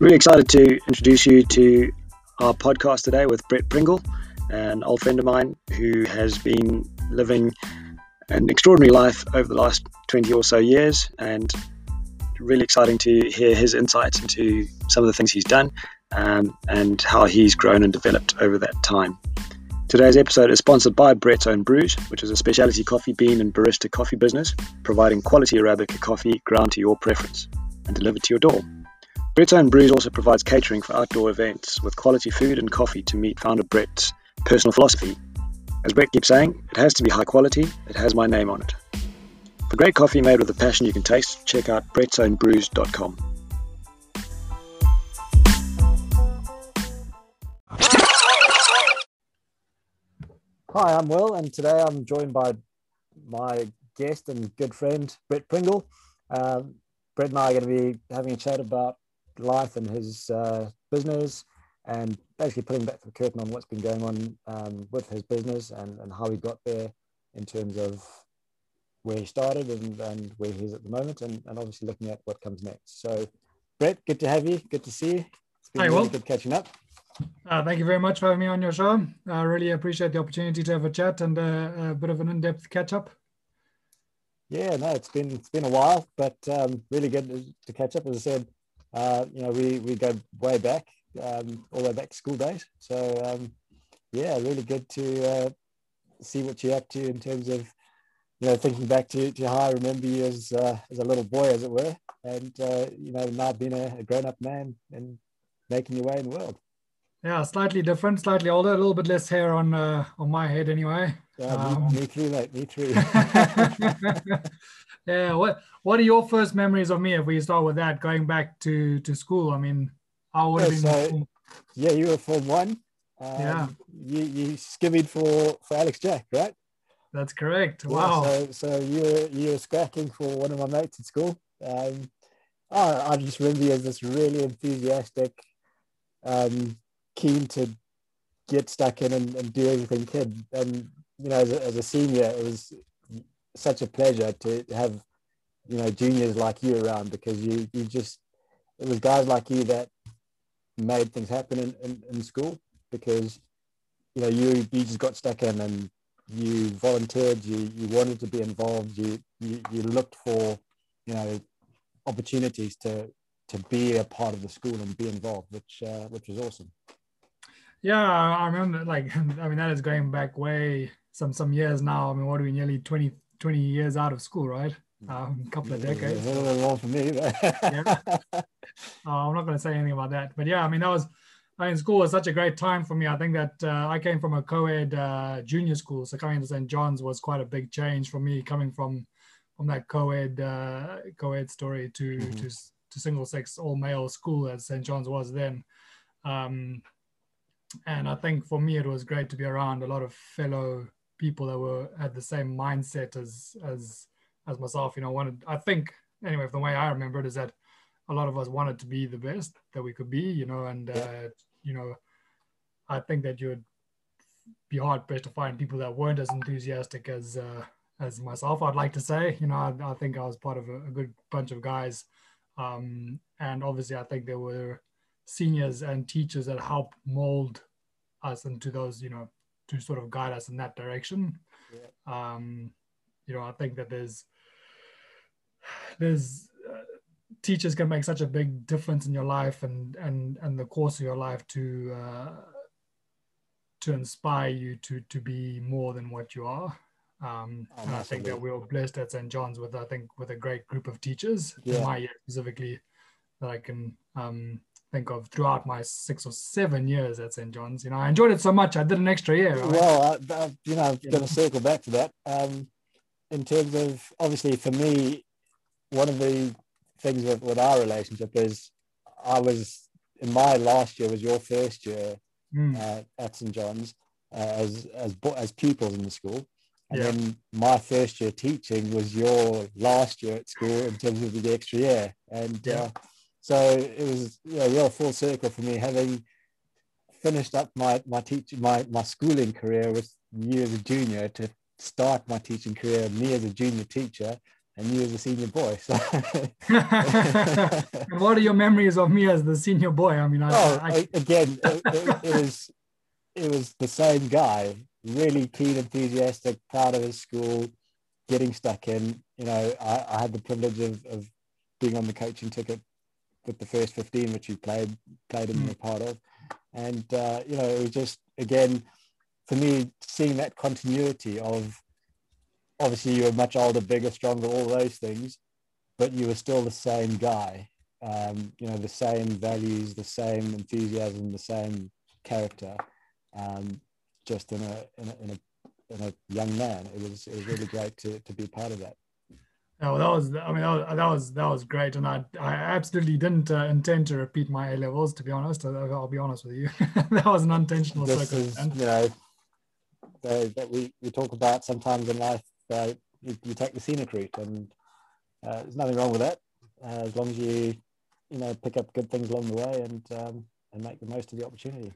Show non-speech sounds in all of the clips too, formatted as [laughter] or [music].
Really excited to introduce you to our podcast today with Brett Pringle, an old friend of mine who has been living an extraordinary life over the last 20 or so years, and really exciting to hear his insights into some of the things he's done um, and how he's grown and developed over that time. Today's episode is sponsored by Brett's Own Brews, which is a specialty coffee bean and barista coffee business, providing quality Arabica coffee ground to your preference and delivered to your door. Brett's Own Brews also provides catering for outdoor events with quality food and coffee to meet founder Brett's personal philosophy. As Brett keeps saying, it has to be high quality, it has my name on it. For great coffee made with a passion you can taste, check out brettsownbrews.com. Hi, I'm Will, and today I'm joined by my guest and good friend, Brett Pringle. Um, Brett and I are going to be having a chat about life and his uh, business and basically putting back the curtain on what's been going on um, with his business and, and how he got there in terms of where he started and, and where he is at the moment and, and obviously looking at what comes next. So, Brett, good to have you. Good to see you. It's been Hi, really Will. good catching up. Uh, thank you very much for having me on your show. I really appreciate the opportunity to have a chat and uh, a bit of an in-depth catch-up. Yeah, no, it's been it's been a while, but um, really good to catch up. As I said, uh, you know, we we go way back, um, all the way back to school days. So um, yeah, really good to uh, see what you're up to in terms of you know thinking back to, to how I remember you as uh, as a little boy, as it were, and uh, you know now being a, a grown up man and making your way in the world. Yeah, slightly different, slightly older, a little bit less hair on uh, on my head anyway. Yeah, Um, me, me too, mate. Me too. [laughs] [laughs] yeah, what what are your first memories of me? If we start with that, going back to to school, I mean, I would have Yeah, been. so- yeah, you were Form One. Um, Yeah. You you skimmied for for Alex Jack, right? That's correct. Yeah, Wow. so, so you were you were scracking for one of my mates at school. Um, oh, I just remember you as this really enthusiastic, um, keen to get stuck in and, and do everything kid. And you know, as a, as a senior, it was such a pleasure to have you know juniors like you around because you you just it was guys like you that made things happen in, in, in school because you know you you just got stuck in and you volunteered, you you wanted to be involved, you you, you looked for you know opportunities to to be a part of the school and be involved, which uh, which was awesome. Yeah, I remember like [laughs] I mean that is going back way some some years now. I mean, what are we nearly 20, 20 years out of school, right? Um, a couple of decades. A little long for me. But Uh, [laughs] I'm not going to say anything about that, but yeah, I mean that was. I mean, school was such a great time for me. I think that uh, I came from a co-ed uh, junior school, so coming to St. John's was quite a big change for me. Coming from from that co-ed uh, co-ed story to Mhm. to to single sex all male school as St. John's was then. Um, and I think for me it was great to be around a lot of fellow people that were had the same mindset as as as myself. You know, wanted I think anyway, the way I remember it is that a lot of us wanted to be the best that we could be. You know, and uh, you know, I think that you would be hard pressed to find people that weren't as enthusiastic as uh, as myself. I'd like to say, you know, I, I think I was part of a, a good bunch of guys, um, and obviously I think there were seniors and teachers that helped mold us into those, you know, to sort of guide us in that direction. Um, you know, I think that there's there's uh, teachers can make such a big difference in your life and and and the course of your life to uh, to inspire you to to be more than what you are. Um, Oh, and I think that we were blessed at St. John's with I think with a great group of teachers Yeah. in my year specifically that I can um, think of throughout my six or seven years at St. John's. You know, I enjoyed it so much I did an extra year. right? Well, I, I, you know, I'm going to circle back to that. Um, in terms of obviously for me, one of the things with, with our relationship is I was in my last year was your first year Mm, uh, at St John's uh, as as as pupils in the school, and Yeah. then my first year teaching was your last year at school in terms of the extra year, and Yeah. uh, so it was you know, real full circle for me having finished up my my teaching my my schooling career with you as a junior to start my teaching career me as a junior teacher and you as a senior boy. So. [laughs] what are your memories of me as the senior boy? I mean, I, oh, I, again, it, it, it, [laughs] was it was the same guy, really keen, enthusiastic, proud of his school, getting stuck in. You know, I, I had the privilege of, of being on the coaching ticket with the first 15, which you played played in mm. a part of, and uh, you know, it was just again for me seeing that continuity of obviously you were much older, bigger, stronger, all those things, but you were still the same guy. Um, you know, the same values, the same enthusiasm, the same character, um, just in a, in a, in a in a young man. It was it was really great to to be part of that. Oh, that was I mean that was that was, that was great, and I I absolutely didn't uh, intend to repeat my A levels. To be honest, I'll, I'll be honest with you, [laughs] that was an unintentional this circumstance. Is, you know, that we we talk about sometimes in life uh, you, you, take the scenic route, and uh, there's nothing wrong with that uh, as long as you you know pick up good things along the way and um, and make the most of the opportunity.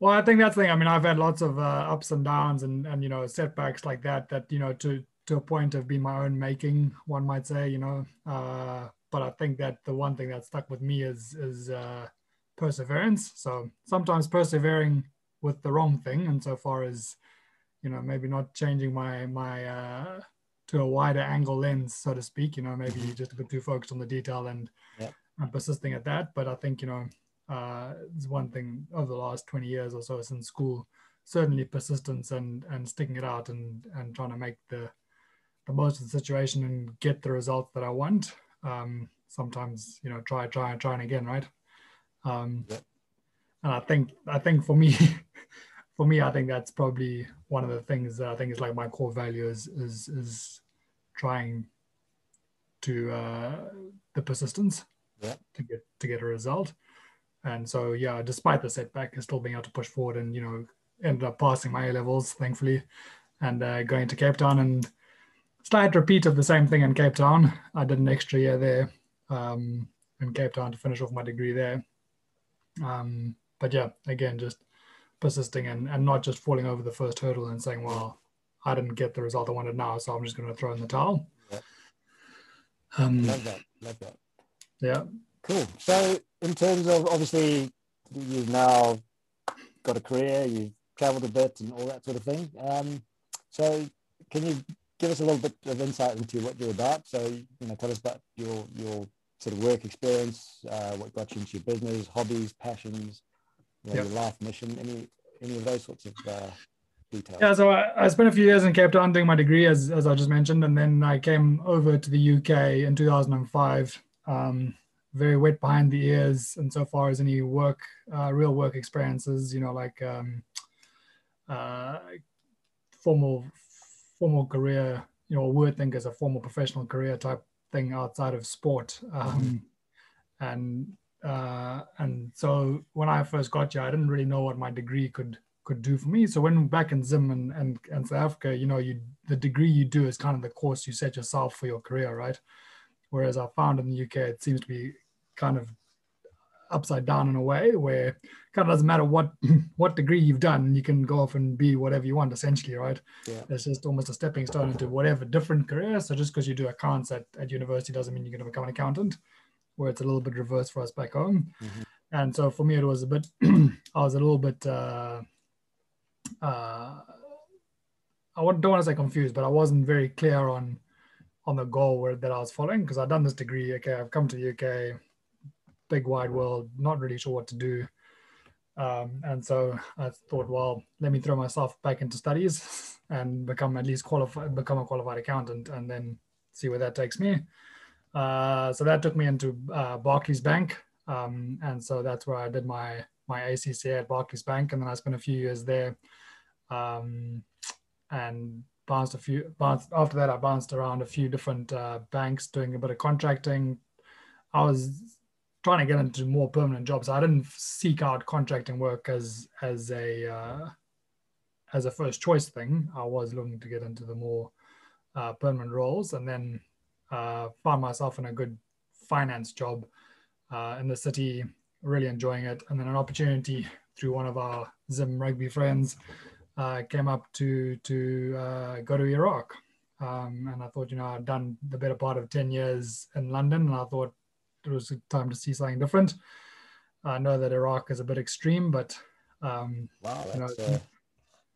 Well, I think that's the thing. I mean, I've had lots of uh, ups and downs and and you know setbacks like that. That you know to to a point of being my own making, one might say. You know, uh, but I think that the one thing that stuck with me is is uh, perseverance. So sometimes persevering with the wrong thing, and so far as you know maybe not changing my my uh, to a wider angle lens so to speak you know maybe just a bit too focused on the detail and yeah. and persisting at that but i think you know uh, it's one thing over the last 20 years or so since school certainly persistence and and sticking it out and and trying to make the the most of the situation and get the results that i want um, sometimes you know try try and try and again right um, yeah. and i think i think for me [laughs] for me, I think that's probably one of the things that I think is like my core value is is is trying to uh, the persistence yeah. to get to get a result. And so yeah, despite the setback, and still being able to push forward and you know ended up passing my A levels thankfully, and uh, going to Cape Town and slight repeat of the same thing in Cape Town. I did an extra year there um, in Cape Town to finish off my degree there. Um, but yeah, again, just persisting and, and not just falling over the first hurdle and saying, well, I didn't get the result I wanted now, so I'm just going to throw in the towel. Yeah. Um, love that. Love that. Yeah. Cool. So, in terms of obviously, you've now got a career, you've traveled a bit, and all that sort of thing. Um, so, can you give us a little bit of insight into what you're about? So, you know, tell us about your your sort of work experience, uh, what got you into your business, hobbies, passions, you know, yep. your life mission, any any of those sorts of uh, details? Yeah, so I, I, spent a few years in Cape Town doing my degree, as, as I just mentioned, and then I came over to the UK in 2005. Um, very wet behind the ears, and so far as any work, uh, real work experiences, you know, like um, uh, formal formal career, you know, word think as a formal professional career type thing outside of sport. Um, and uh, and so when I first got here, I didn't really know what my degree could could do for me. So when back in Zim and, and, and South Africa, you know, you the degree you do is kind of the course you set yourself for your career, right? Whereas I found in the UK, it seems to be kind of upside down in a way where kind of doesn't matter what [laughs] what degree you've done, you can go off and be whatever you want essentially, right? Yeah. It's just almost a stepping stone into whatever different career. So just because you do accounts at, at university doesn't mean you're going to become an accountant where it's a little bit reversed for us back home. Mm-hmm. And so for me, it was a bit, [clears throat] I was a little bit, uh, uh, I don't want to say confused, but I wasn't very clear on on the goal where, that I was following because I'd done this degree. Okay, I've come to the UK, big wide world, not really sure what to do. Um, and so I thought, well, let me throw myself back into studies [laughs] and become at least qualified, become a qualified accountant, and then see where that takes me. Uh, so that took me into uh, Barclays Bank, um, and so that's where I did my my ACCA at Barclays Bank, and then I spent a few years there, um, and bounced a few. Bounced, after that, I bounced around a few different uh, banks, doing a bit of contracting. I was trying to get into more permanent jobs. I didn't seek out contracting work as as a uh, as a first choice thing. I was looking to get into the more uh, permanent roles, and then uh, found myself in a good finance job uh, in the city, really enjoying it. And then an opportunity through one of our Zim rugby friends uh, came up to to uh, go to Iraq. Um, and I thought, you know, I'd done the better part of 10 years in London, and I thought it was a time to see something different. I know that Iraq is a bit extreme, but um, wow, you know, that's, uh,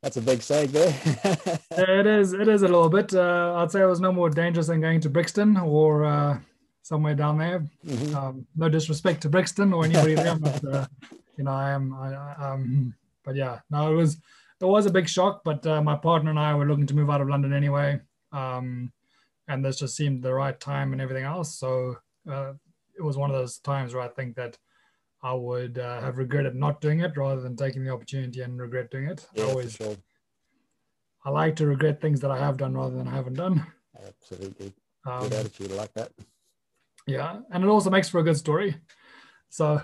that's a big saying there. [laughs] it is. It is a little bit. Uh, I'd say it was no more dangerous than going to Brixton or uh, somewhere down there. Mhm. Um, no disrespect to Brixton or anybody there, but uh, you know, I am. I, I, um, but yeah, no, it was. It was a big shock, but uh, my partner and I were looking to move out of London anyway, um, and this just seemed the right time and everything else. So uh, was one of those times where I think that I would uh, have regretted not doing it rather than taking the opportunity and regret doing it. yeah, I always, sure. I like to regret things that I have done rather than I haven't done. Absolutely. Um, Good attitude. I like that. Yeah, and it also makes for a good story. So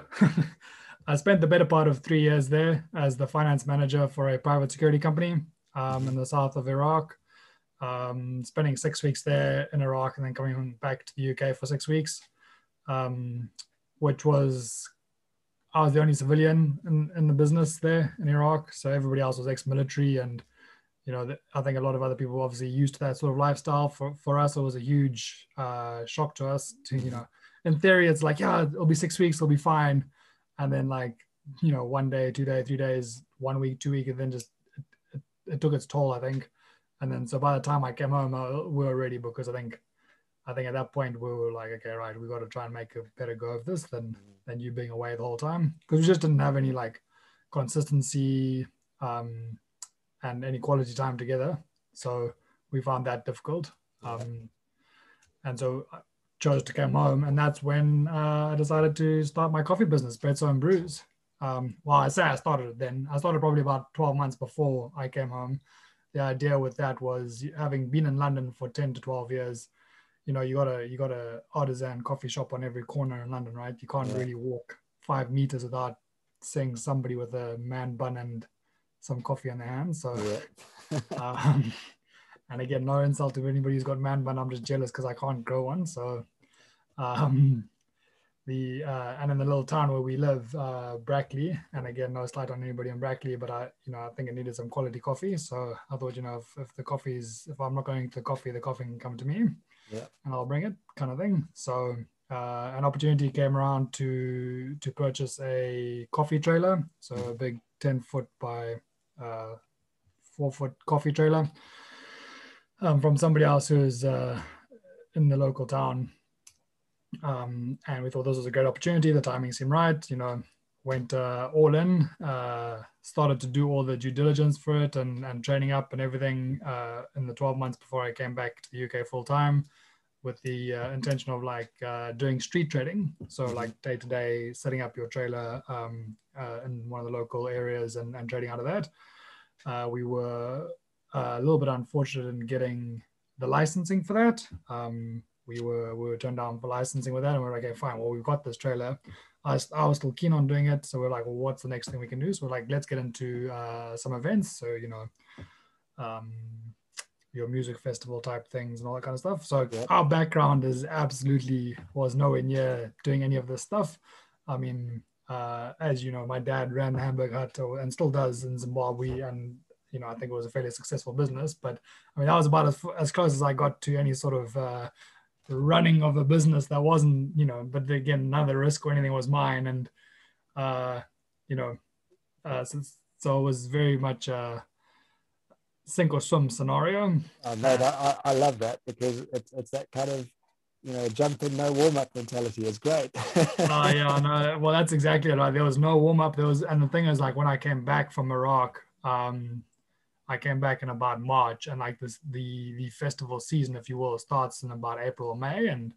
[laughs] I spent the better part of three years there as the finance manager for a private security company um, in the south of Iraq. Um, spending six weeks there in Iraq and then coming back to the UK for six weeks, um, which was I was the only civilian in, in the business there in Iraq. So everybody else was ex-military and you know, th- I think a lot of other people obviously used to that sort of lifestyle. For for us, it was a huge uh, shock to us. To you know, in theory, it's like yeah, it'll be six weeks, it'll be fine, and then like you know, one day, two day, three days, one week, two week, and then just it, it, it took its toll, I think. And then so by the time I came home, I, we were ready because I think, I think at that point we were like, okay, right, we got to try and make a better go of this than than you being away the whole time because we just didn't have any like consistency. Um, and any quality time together. So we found that difficult. Um, and so I chose to come home. And that's when uh, I decided to start my coffee business, Brett's Own Brews. Um, well, I say I started it then. I started probably about 12 months before I came home. The idea with that was having been in London for 10 to 12 years, you know, you got a you got a artisan coffee shop on every corner in London, right? You can't Yeah. really walk five meters without seeing somebody with a man bun and some coffee in their hand So, Yeah. [laughs] um, and again, no insult to anybody who's got man bun. I'm just jealous because I can't grow one. So, um, the uh, and in the little town where we live, uh, Brackley, and again, no slight on anybody in Brackley, but I, you know, I think it needed some quality coffee. So I thought, you know, if, if the is if I'm not going to coffee, the coffee can come to me, Yeah. and I'll bring it, kind of thing. So uh, an opportunity came around to to purchase a coffee trailer, so a big ten foot by uh, four foot coffee trailer um, from somebody else who's uh, in the local town. Um, and we thought this was a great opportunity. The timing seemed right. You know, went uh, all in. Uh, started to do all the due diligence for it and and training up and everything uh, in the 12 months before I came back to the UK full time, with the uh, intention of like uh, doing street trading. So like day to day, setting up your trailer um, uh, in one of the local areas and, and trading out of that. We were a little bit unfortunate in getting the licensing for that. Um, we were we were turned down for licensing with that, and we are like, okay, fine. Well, we've got this trailer. I, was- I was still keen on doing it, so we're like, well, what's the next thing we can do? So we're like, let's get into uh, some events. So you know, um, your music festival type things and all that kind of stuff. So Yeah. our background is absolutely was nowhere near doing any of this stuff. I mean, uh, as you know, my dad ran Hamburg Hut and still does in Zimbabwe, and you know, I think it was a fairly successful business. But I mean, that was about as, as close as I got to any sort of uh, running of a business that wasn't, you know. But again, none of the risk or anything was mine, and uh, you know, uh, so, so it was very much a sink or swim scenario. I know that. I, I love that because it's, it's that kind of, you know, jump in, no warm up mentality is great. [laughs] Oh yeah, no, well that's exactly it. Right? There was no warm up. There was, and the thing is, like when I came back from Iraq, um, I came back in about March, and like this, the the festival season, if you will, starts in about April or May, and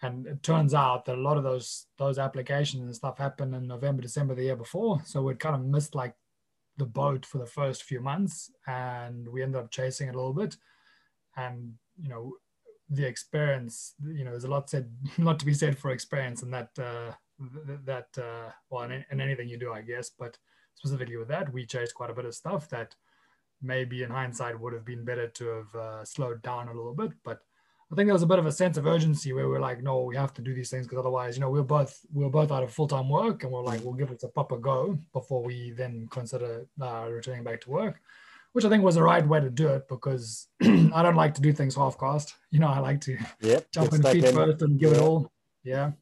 and it turns out that a lot of those those applications and stuff happened in November, December the year before, so we'd kind of missed like the boat for the first few months, and we ended up chasing it a little bit, and you know the experience you know there's a lot said [laughs] lot to be said for experience and that uh that uh well in, in anything you do i guess but specifically with that we chased quite a bit of stuff that maybe in hindsight would have been better to have uh, slowed down a little bit but i think there was a bit of a sense of urgency where we're like no we have to do these things because otherwise you know we're both we're both out of full-time work and we're like we'll give it a proper go before we then consider uh, returning back to work which I think was the right way to do it because [clears throat] I don't like to do things half-cast. [laughs] You know, I like to Yep. [laughs] jump in feet in. first and give it all. Yeah.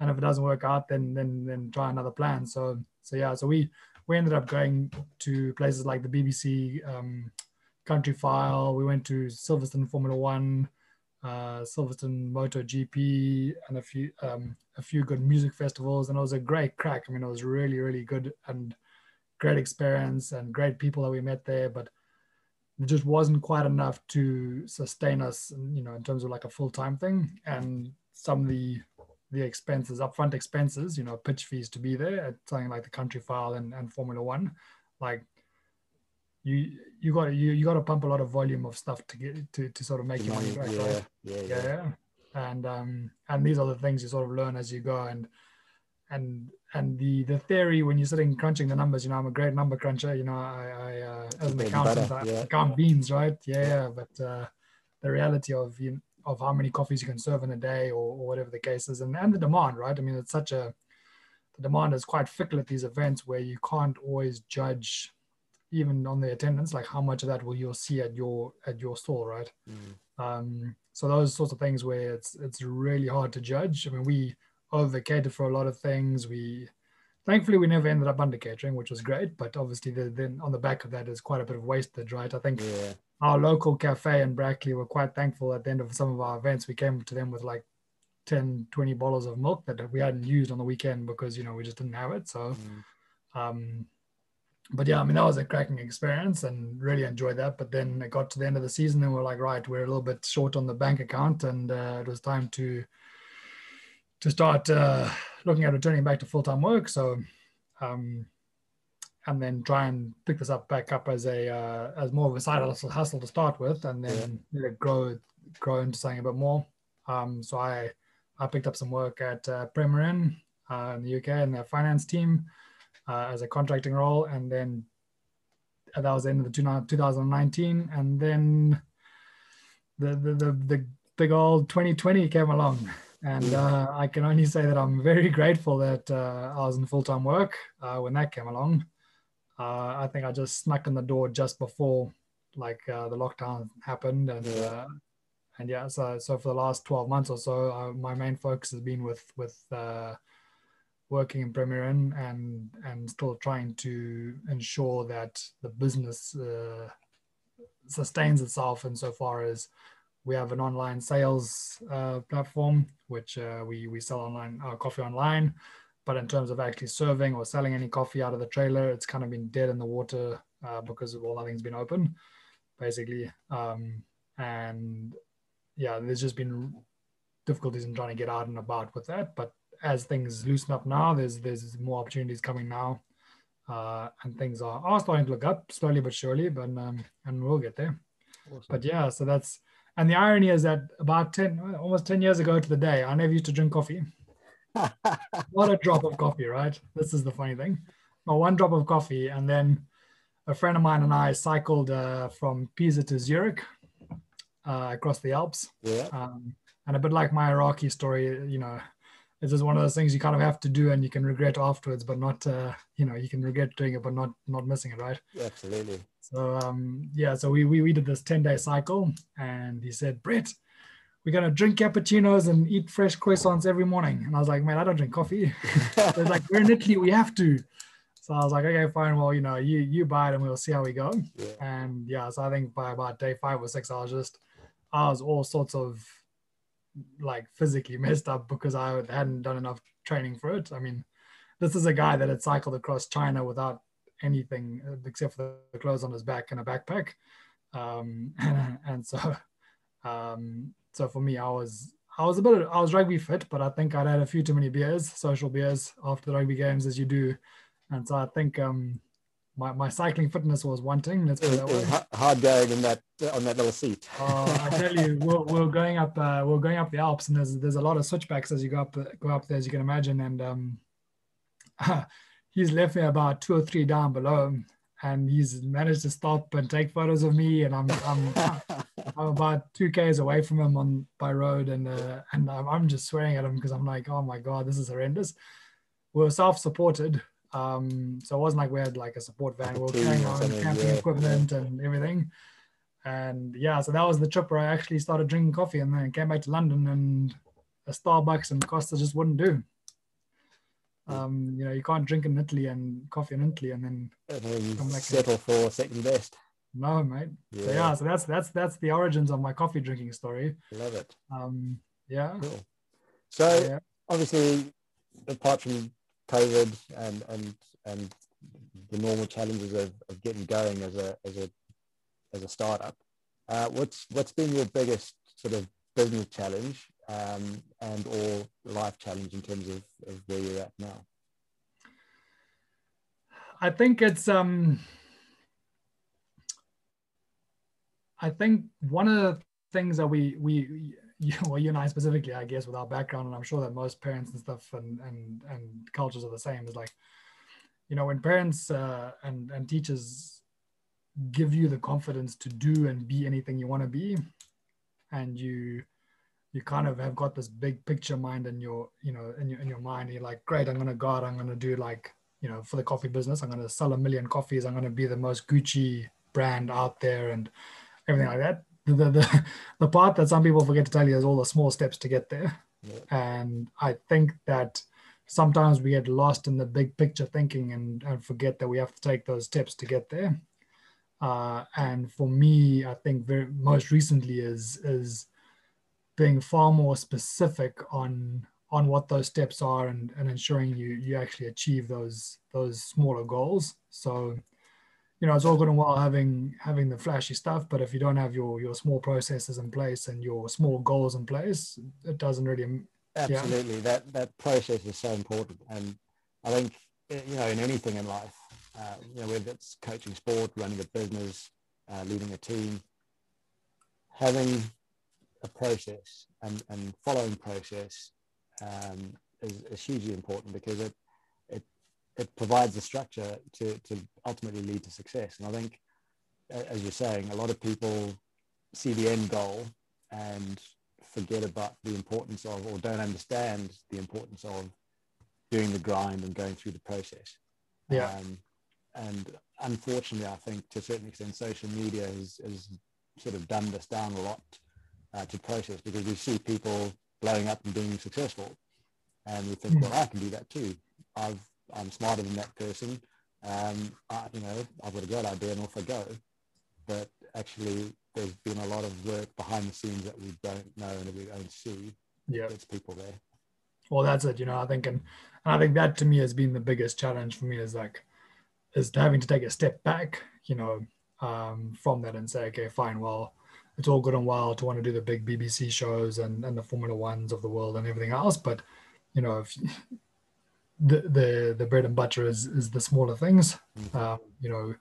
And if it doesn't work out, then then then try another plan. So so yeah, so we we ended up going to places like the BBC um, Countryfile. We went to Silverstone Formula One, uh, Silverstone MotoGP, and a few um, a few good music festivals. And it was a great crack. I mean, it was really really good and great experience and great people that we met there. But it just wasn't quite enough to sustain us, you know, in terms of like a full time thing. And some of the the expenses, upfront expenses, you know, pitch fees to be there at something like the Countryfile and, and Formula One, like you you got you you got to pump a lot of volume of stuff to get to, to sort of make your money back. yeah, right? yeah, yeah, yeah. And um, and these are the things you sort of learn as you go, and and and the the theory when you're sitting crunching the numbers, you know, I'm a great number cruncher. You know, I, I uh, as an accountant, I yeah. count beans, right? Yeah, yeah. But uh, the reality of you of how many coffees you can serve in a day, or, or whatever the case is, and and the demand, right? I mean, it's such a the demand is quite fickle at these events where you can't always judge even on the attendance like how much of that will you'll see at your at your store right Mm. um, so those sorts of things where it's it's really hard to judge. I mean, we over cater for a lot of things. We thankfully we never ended up under catering, which was great. But obviously, the, then on the back of that is quite a bit of wastage, right? I think yeah. our local cafe in Brackley were quite thankful at the end of some of our events. We came to them with like 10, 20 bottles of milk that we hadn't used on the weekend because you know we just didn't have it. So Mm. um, but yeah, I mean that was a cracking experience and really enjoyed that. But then it got to the end of the season and we're like, right, we're a little bit short on the bank account, and uh, it was time to to start uh, looking at returning back to full time work. So, um, and then try and pick this up back up as a uh, as more of a side hustle, hustle to start with, and then let it grow grow into something a bit more. Um, so I I picked up some work at uh, Premier Inn uh, in the UK in their finance team uh, as a contracting role, and then uh, that was the end of the two, 2019, and then the, the the the big old 2020 came along, and uh, I can only say that I'm very grateful that uh, I was in full time work uh, when that came along. Uh, I think I just snuck in the door just before like uh, the lockdown happened, and Yeah. uh, and yeah, so so for the last 12 months or so, uh, my main focus has been with with uh, working in Premier Inn and and still trying to ensure that the business uh, sustains itself insofar as we have an online sales uh, platform which uh, we we sell online our coffee online but in terms of actually serving or selling any coffee out of the trailer it's kind of been dead in the water uh, because well nothing's been open basically um, and yeah there's just been difficulties in trying to get out and about with that but as things loosen up now, there's there's more opportunities coming now, uh, and things are, are starting to look up slowly but surely. But um, and we'll get there. Awesome. But yeah, so that's and the irony is that about ten, almost ten years ago to the day, I never used to drink coffee. [laughs] Not a drop of coffee, right? This is the funny thing. Not one drop of coffee, and then a friend of mine and I cycled uh, from Pisa to Zurich uh, across the Alps. yeah. Um, and a bit like my Iraqi story, you know, it's just one of those things you kind of have to do and you can regret afterwards, but not, uh, you know, you can regret doing it, but not not missing it, right? Absolutely. So um, yeah, so we, we we did this ten day cycle, and he said, Brett, we're gonna drink cappuccinos and eat fresh croissants every morning. And I was like, man, I don't drink coffee. [laughs] They're like, we're in Italy, we have to. So I was like, okay, fine. Well, you know, you you buy it and we'll see how we go. Yeah. And yeah, so I think by about day five or six, I was just, I was all sorts of like physically [laughs] messed up because I hadn't done enough training for it. I mean, this is a guy that had cycled across China without anything uh, except for the clothes on his back and a backpack. Um, [laughs] and so, um, so for me, I was, I was a bit, I was rugby fit, but I think I'd had a few too many beers, social beers after the rugby games as you do. And so I think, um, my, my cycling fitness was wanting. Let's It put was, it that was way. [laughs] hard going in that on that little seat. Oh, I tell you, we're, we're going up, uh, we're going up the Alps, and there's there's a lot of switchbacks as you go up go up there, as you can imagine. And um, [laughs] he's left me about two or three down below, and he's managed to stop and take photos of me, and I'm I'm [laughs] I'm about two k's away from him on by road, and uh, and I'm, I'm just swearing at him because I'm like, oh my god, this is horrendous. We're self-supported, Um, so it wasn't like we had like a support van. We were carrying our own camping yeah. equipment and everything. And yeah, so that was the trip where I actually started drinking coffee and then came back to London and a Starbucks and Costa just wouldn't do. Um, you know, you can't drink in Italy and coffee in Italy and then And Come back settle for second best. no, mate. Yeah, So yeah, so that's that's that's the origins of my coffee drinking story. love it. Um, yeah, Cool. So yeah. obviously, apart from COVID and and and the normal challenges of, of getting going as a as a as a startup, uh, what's what's been your biggest sort of business challenge um, and or life challenge in terms of, of where you're at now? I think it's um I think one of the things that we we [laughs] you, well you and I specifically I guess with our background and I'm sure that most parents and stuff and and and cultures are the same is like you know when parents uh, and and teachers give you the confidence to do and be anything you want to be and you you kind of have got this big picture mind in your you know in your, in your mind you're like great i'm to go out i'm to do like you know for the coffee business i'm to sell a million coffees i'm to be the most gucci brand out there and everything like that [laughs] the, the, the, part that some people forget to tell you is all the small steps to get there. Yeah. and i think that sometimes we get lost in the big picture thinking and, and forget that we have to take those steps to get there. Uh, and for me i think very most recently is is being far more specific on on what those steps are and, and ensuring you you actually achieve those those smaller goals. So you know it's all good and well having having the flashy stuff but if you don't have your your small processes in place and your small goals in place it doesn't really Absolutely, that that process is so important, and I think eh, you know in anything in life, uh, you know whether it's coaching sport, running a business, uh, leading a team, having a process and, and following process um, is, is hugely important because it it provides the structure to to ultimately lead to success. And I think, as you're saying, a lot of people see the end goal and forget about the importance of or don't understand the importance of doing the grind and going through the process. Yeah. Um, and unfortunately, I think to a certain extent, social media has, has sort of dumbed us down a lot uh, to process because we see people blowing up and being successful. And we think, Mm. well, I can do that too. I've, I'm smarter than that person. Um, I, you know, I've got a great idea and off I go. But actually, there's been a lot of work behind the scenes that we don't know and that we don't see. yeah There's people there. well that's it you know i think and, and i think that to me has been the biggest challenge for me is like is having to take a step back you know um, from that and say okay fine well it's all good and well to want to do the big bbc shows and, and the formula ones of the world and everything else but you know if [laughs] the the, the bread and butter is is the smaller things. Mhm. um, you know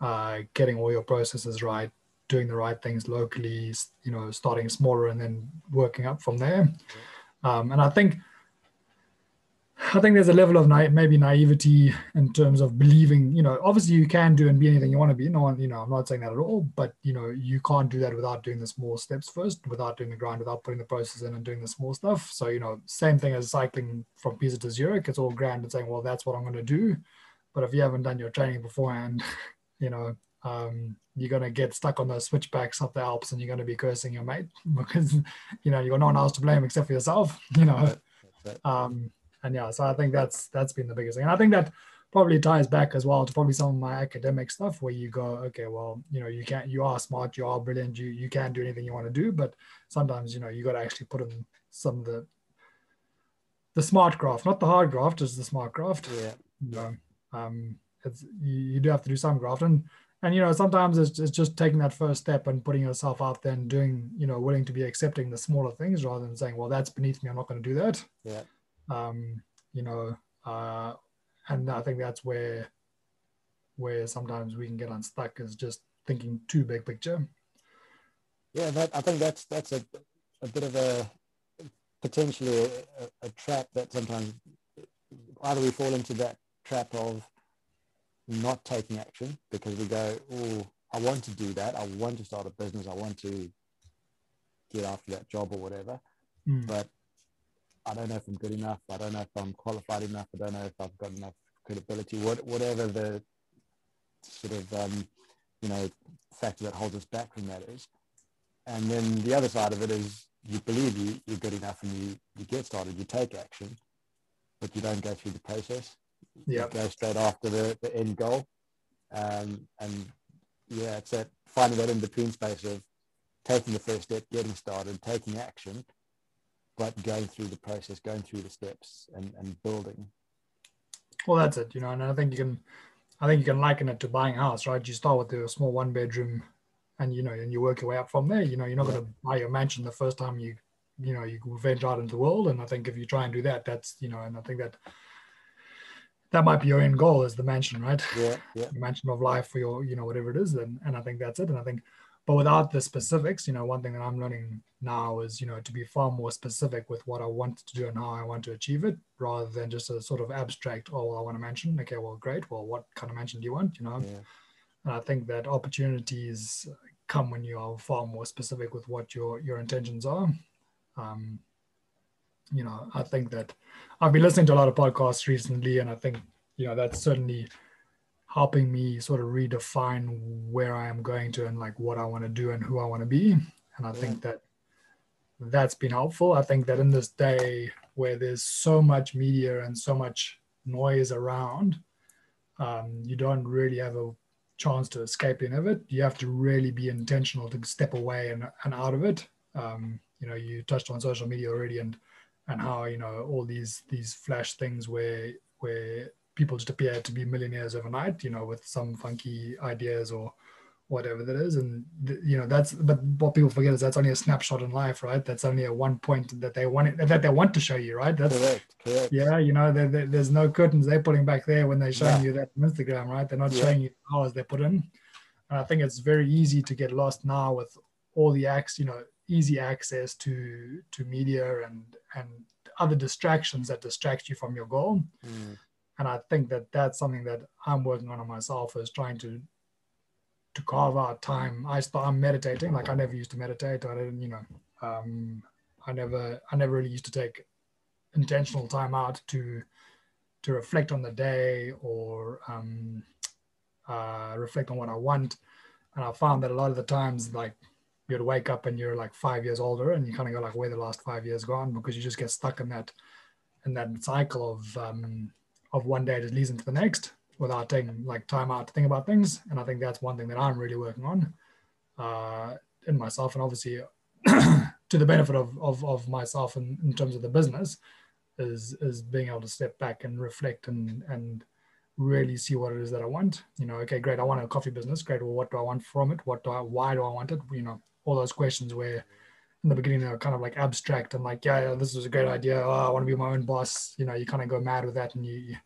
uh, getting all your processes right doing the right things locally you know starting smaller and then working up from there. Um, and i think I think there's a level of na- maybe naivety in terms of believing, you know, obviously you can do and be anything you want to be. No one, you know, I'm not saying that at all, but you know, you can't do that without doing the small steps first, without doing the grind, without putting the process in and doing the small stuff. So, you know, same thing as cycling from Pisa to Zurich. It's all grand and saying, well, that's what I'm going to do. But if you haven't done your training beforehand, [laughs] you know, um, you're going to get stuck on those switchbacks up the Alps and you're going to be cursing your mate [laughs] because, you know, you've got no one else to blame except for yourself, you know. Um, and yeah, so I think that's that's been the biggest thing. And I think that probably ties back as well to probably some of my academic stuff where you go, okay, well, you know, you can't you are smart, you are brilliant, you you can do anything you want to do, but sometimes, you know, you gotta actually put in some of the the smart graft, not the hard graft, just the smart graft. Yeah. You know, um, it's you, you do have to do some graft and and you know sometimes it's, it's just taking that first step and putting yourself out there and doing you know willing to be accepting the smaller things rather than saying well that's beneath me i'm not going to do that Yeah. Um, you know, uh, and I think that's where where sometimes we can get unstuck is just thinking too big picture. Yeah, that, I think that's that's a, a bit of a potentially a, a, trap that sometimes either we fall into that trap of not taking action because we go, oh, I want to do that. I want to start a business. I want to get after that job or whatever. Mm. But I don't know if I'm good enough. I don't know if I'm qualified enough. I don't know if I've got enough credibility, what, whatever the sort of um, you know factor that holds us back from that is. And then the other side of it is you believe you, you're good enough and you, you get started, you take action, but you don't go through the process. Yeah. go straight after the, the end goal. Um, and yeah, it's that finding that in between space of taking the first step, getting started, taking action, but going through the process, going through the steps and, and building. Well, that's it, you know, and I think you can, I think you can liken it to buying a house, right? You start with a small one bedroom and, you know, and you work your way up from there. You know, you're not yeah. going to buy your mansion the first time you, you know, you venture out into the world. And I think if you try and do that, that's, you know, and I think that that might be your end goal is the mansion, right? Yeah, yeah. [laughs] The mansion of life for your, you know, whatever it is. And, and I think that's it. And I think, but without the specifics, you know, one thing that I'm learning now is, you know, to be far more specific with what I want to do and how I want to achieve it, rather than just a sort of abstract, oh, I want to mention. Okay, well, great. Well, what kind of mansion do you want? You know, yeah. and I think that opportunities come when you are far more specific with what your your intentions are. Um, you know, I think that I've been listening to a lot of podcasts recently, and I think you know that's certainly helping me sort of redefine where I am going to and like what I want to do and who I want to be. And I think that that's been helpful. I think that in this day where there's so much media and so much noise around, um, you don't really have a chance to escape any of it. You have to really be intentional to step away and, and out of it. Um, you know, you touched on social media already and and how you know all these these flash things where where people just appear to be millionaires overnight, you know, with some funky ideas or whatever that is. And, you know, that's, but what people forget is that's only a snapshot in life, right? That's only a one point that they want, that they want to show you, right? That's correct. correct. Yeah. You know, they're, they're, there's no curtains they're putting back there when they're showing yeah. you that on Instagram, right? They're not yeah. showing you the hours they put in. And I think it's very easy to get lost now with all the acts, you know, easy access to, to media and, and other distractions that distract you from your goal. Mm and I think that that's something that I'm working on myself is trying to to carve out time. I start I'm meditating like I never used to meditate. I didn't, you know, um, I never I never really used to take intentional time out to to reflect on the day or um, uh, reflect on what I want. And I found that a lot of the times, like you'd wake up and you're like five years older, and you kind of go like, "Where the last five years gone?" Because you just get stuck in that in that cycle of um, of one day that leads into the next without taking like time out to think about things. And I think that's one thing that I'm really working on uh, in myself, and obviously [clears throat] to the benefit of of, of myself in, in terms of the business is is being able to step back and reflect and and really see what it is that I want. You know, okay, great, I want a coffee business. Great, well, what do I want from it? What do I? Why do I want it? You know, all those questions where in the beginning they're kind of like abstract and like, yeah, yeah this is a great idea. Oh, I want to be my own boss. You know, you kind of go mad with that, and you,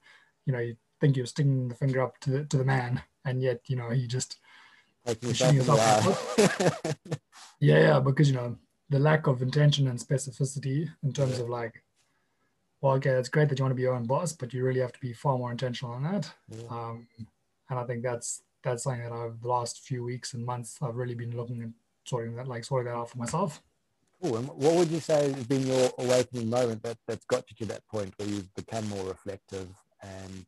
you know, you think you're sticking the finger up to the to the man, and yet you know he just shooting yourself. [laughs] yeah, yeah, because you know the lack of intention and specificity in terms yeah. of like, well, okay, it's great that you want to be your own boss, but you really have to be far more intentional on that. Yeah. Um, and I think that's that's something that I've the last few weeks and months I've really been looking at sorting that like sorting that out for myself. Cool. And what would you say has been your awakening moment that, that's got you to that point where you've become more reflective and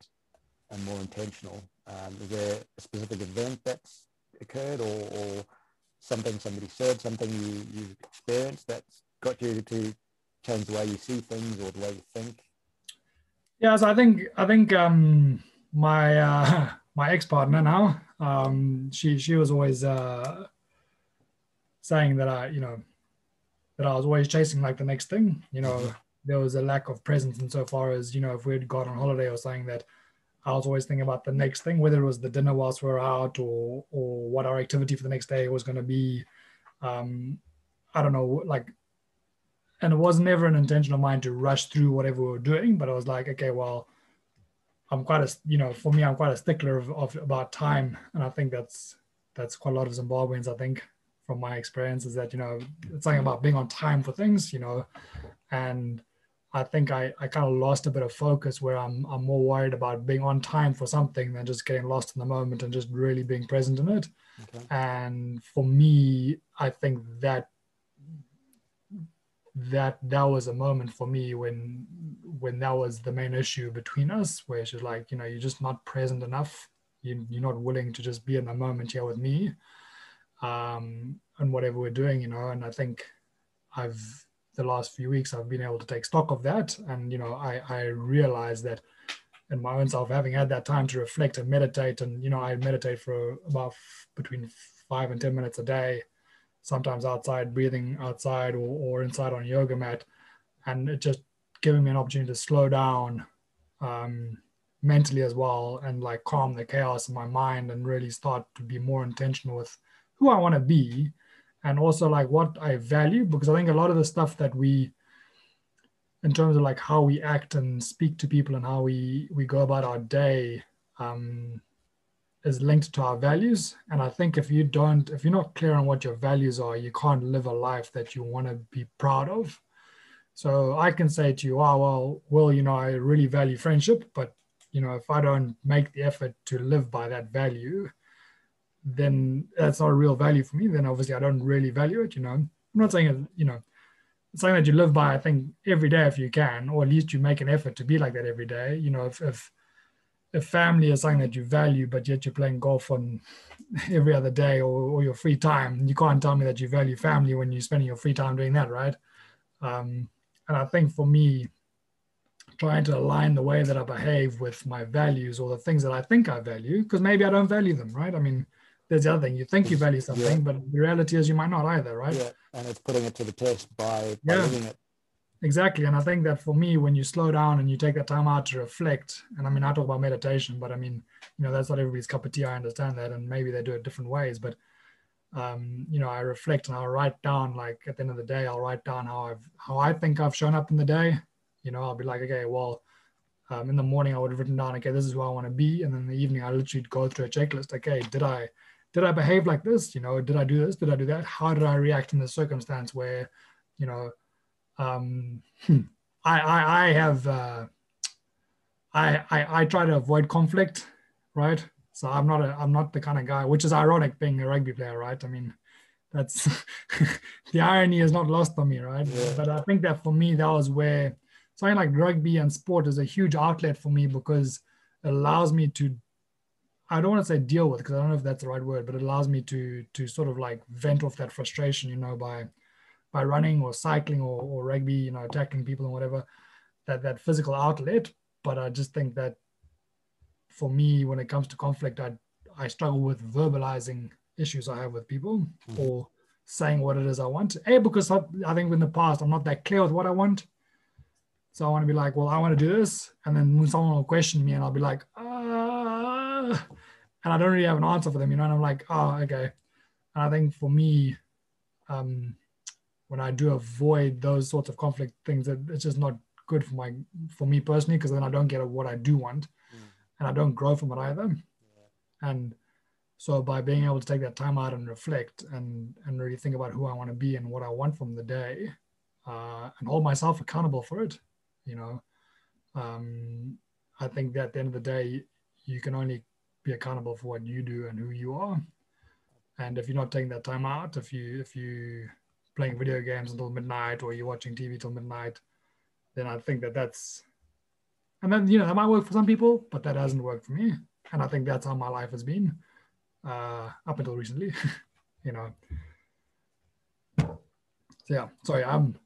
and more intentional? Um, is there a specific event that's occurred or, or something somebody said, something you, you've experienced that's got you to change the way you see things or the way you think? Yeah, so I think I think um, my uh, [laughs] my ex partner now, um, she she was always uh, saying that I you know that I was always chasing like the next thing. You know, mm-hmm. there was a lack of presence insofar as, you know, if we'd gone on holiday or something that I was always thinking about the next thing, whether it was the dinner whilst we are out or or what our activity for the next day was going to be. Um, I don't know, like, and it was never an intention of mine to rush through whatever we were doing, but I was like, okay, well, I'm quite a, you know, for me, I'm quite a stickler of, of about time, and I think that's that's quite a lot of Zimbabweans. I think from my experience is that you know it's something about being on time for things you know and i think i, I kind of lost a bit of focus where I'm, I'm more worried about being on time for something than just getting lost in the moment and just really being present in it. Okay. and for me i think that that that was a moment for me when when that was the main issue between us where she's like you know you're just not present enough. You, you're not willing to just be in the moment here with me um and whatever we're doing you know and i think i've the last few weeks i've been able to take stock of that. And you know i i realized that in my own self having had that time to reflect and meditate and you know i meditate for about between five and ten minutes a day sometimes outside breathing outside or, or inside on a yoga mat. And it just giving me an opportunity to slow down um, mentally as well and like calm the chaos in my mind and really start to be more intentional with who I want to be and also like what I value because I think a lot of the stuff that we in terms of like how we act and speak to people and how we we go about our day um, is linked to our values. And I think if you don't, if you're not clear on what your values are, you can't live a life that you want to be proud of. So I can say to you, oh, well, well, you know, I really value friendship, but, you know, if I don't make the effort to live by that value, then that's not a real value for me. Then obviously I don't really value it, you know. I'm not saying, you know, it's something that you live by, I think, every day if you can, or at least you make an effort to be like that every day. You know, if, if if family is something that you value, but yet you're playing golf on [laughs] every other day or, or your free time, you can't tell me that you value family when you're spending your free time doing that, right? Um, and I think for me, trying to align the way that I behave with my values or the things that I think I value, because maybe I don't value them, right? I mean, there's the other thing. You think you value something, yeah. but the reality is you might not either, right? Yeah, and it's putting it to the test by, by yeah. living it. Exactly. And I think that for me, when you slow down and you take that time out to reflect, and I mean, I talk about meditation, but I mean, you know, that's not everybody's cup of tea. I understand that. And maybe they do it different ways. But, um, you know, I reflect and I'll write down, like at the end of the day, I'll write down how I've, how I think I've shown up in the day. You know, I'll be like, okay, well, um, in the morning, I would have written down, okay, this is who I want to be. And then in the evening, I literally go through a checklist. Okay, did I, did I behave like this? You know, did I do this? Did I do that? How did I react in the circumstance where, you know, um, hmm. I, I, I have uh, I, I I try to avoid conflict, right? So I'm not a I'm not the kind of guy, which is ironic being a rugby player, right? I mean, that's [laughs] the irony is not lost on me, right? Yeah. But I think that for me, that was where something like rugby and sport is a huge outlet for me because it allows me to I don't want to say deal with because I don't know if that's the right word, but it allows me to to sort of like vent off that frustration, you know, by by running or cycling or, or rugby, you know, tackling people and whatever, that that physical outlet. But I just think that for me, when it comes to conflict, I I struggle with verbalizing issues I have with people mm-hmm. or saying what it is I want. A because I, I think in the past I'm not that clear with what I want. So I want to be like, well, I want to do this, and then someone will question me, and I'll be like, ah, and I don't really have an answer for them, you know. And I'm like, oh, okay. And I think for me, um, when I do avoid those sorts of conflict things, it's just not good for my for me personally because then I don't get what I do want, mm. and I don't grow from it either. Yeah. And so by being able to take that time out and reflect and and really think about who I want to be and what I want from the day, uh, and hold myself accountable for it, you know, um, I think that at the end of the day, you can only be accountable for what you do and who you are. And if you're not taking that time out, if you if you playing video games until midnight or you're watching TV till midnight, then I think that that's, and then, you know, that might work for some people, but that hasn't worked for me. And I think that's how my life has been uh, up until recently, [laughs] you know. So, yeah, sorry, I'm.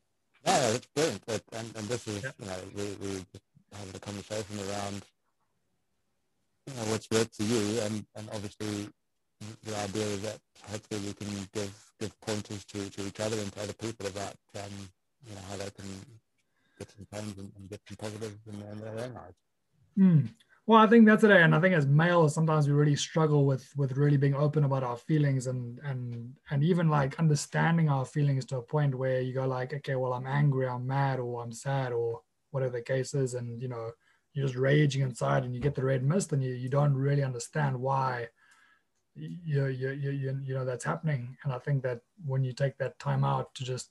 Yeah, that's brilliant. But, and, and this is, yeah. you know, we, we having a conversation around, you know, what's worked for you. And, and obviously, the idea is that hopefully we can give give pointers to, to each other and to other people about um, you know how they can get some change and, and get some positives in, in their own lives. Mm. Well, I think that's it, and I think as males, sometimes we really struggle with with really being open about our feelings and and and even like understanding our feelings to a point where you go like, okay, well, I'm angry, I'm mad, or I'm sad, or whatever the case is, and you know, you're just raging inside, and you get the red mist, and you you don't really understand why you, you, you, you, you know that's happening. And i think that when you take that time out to just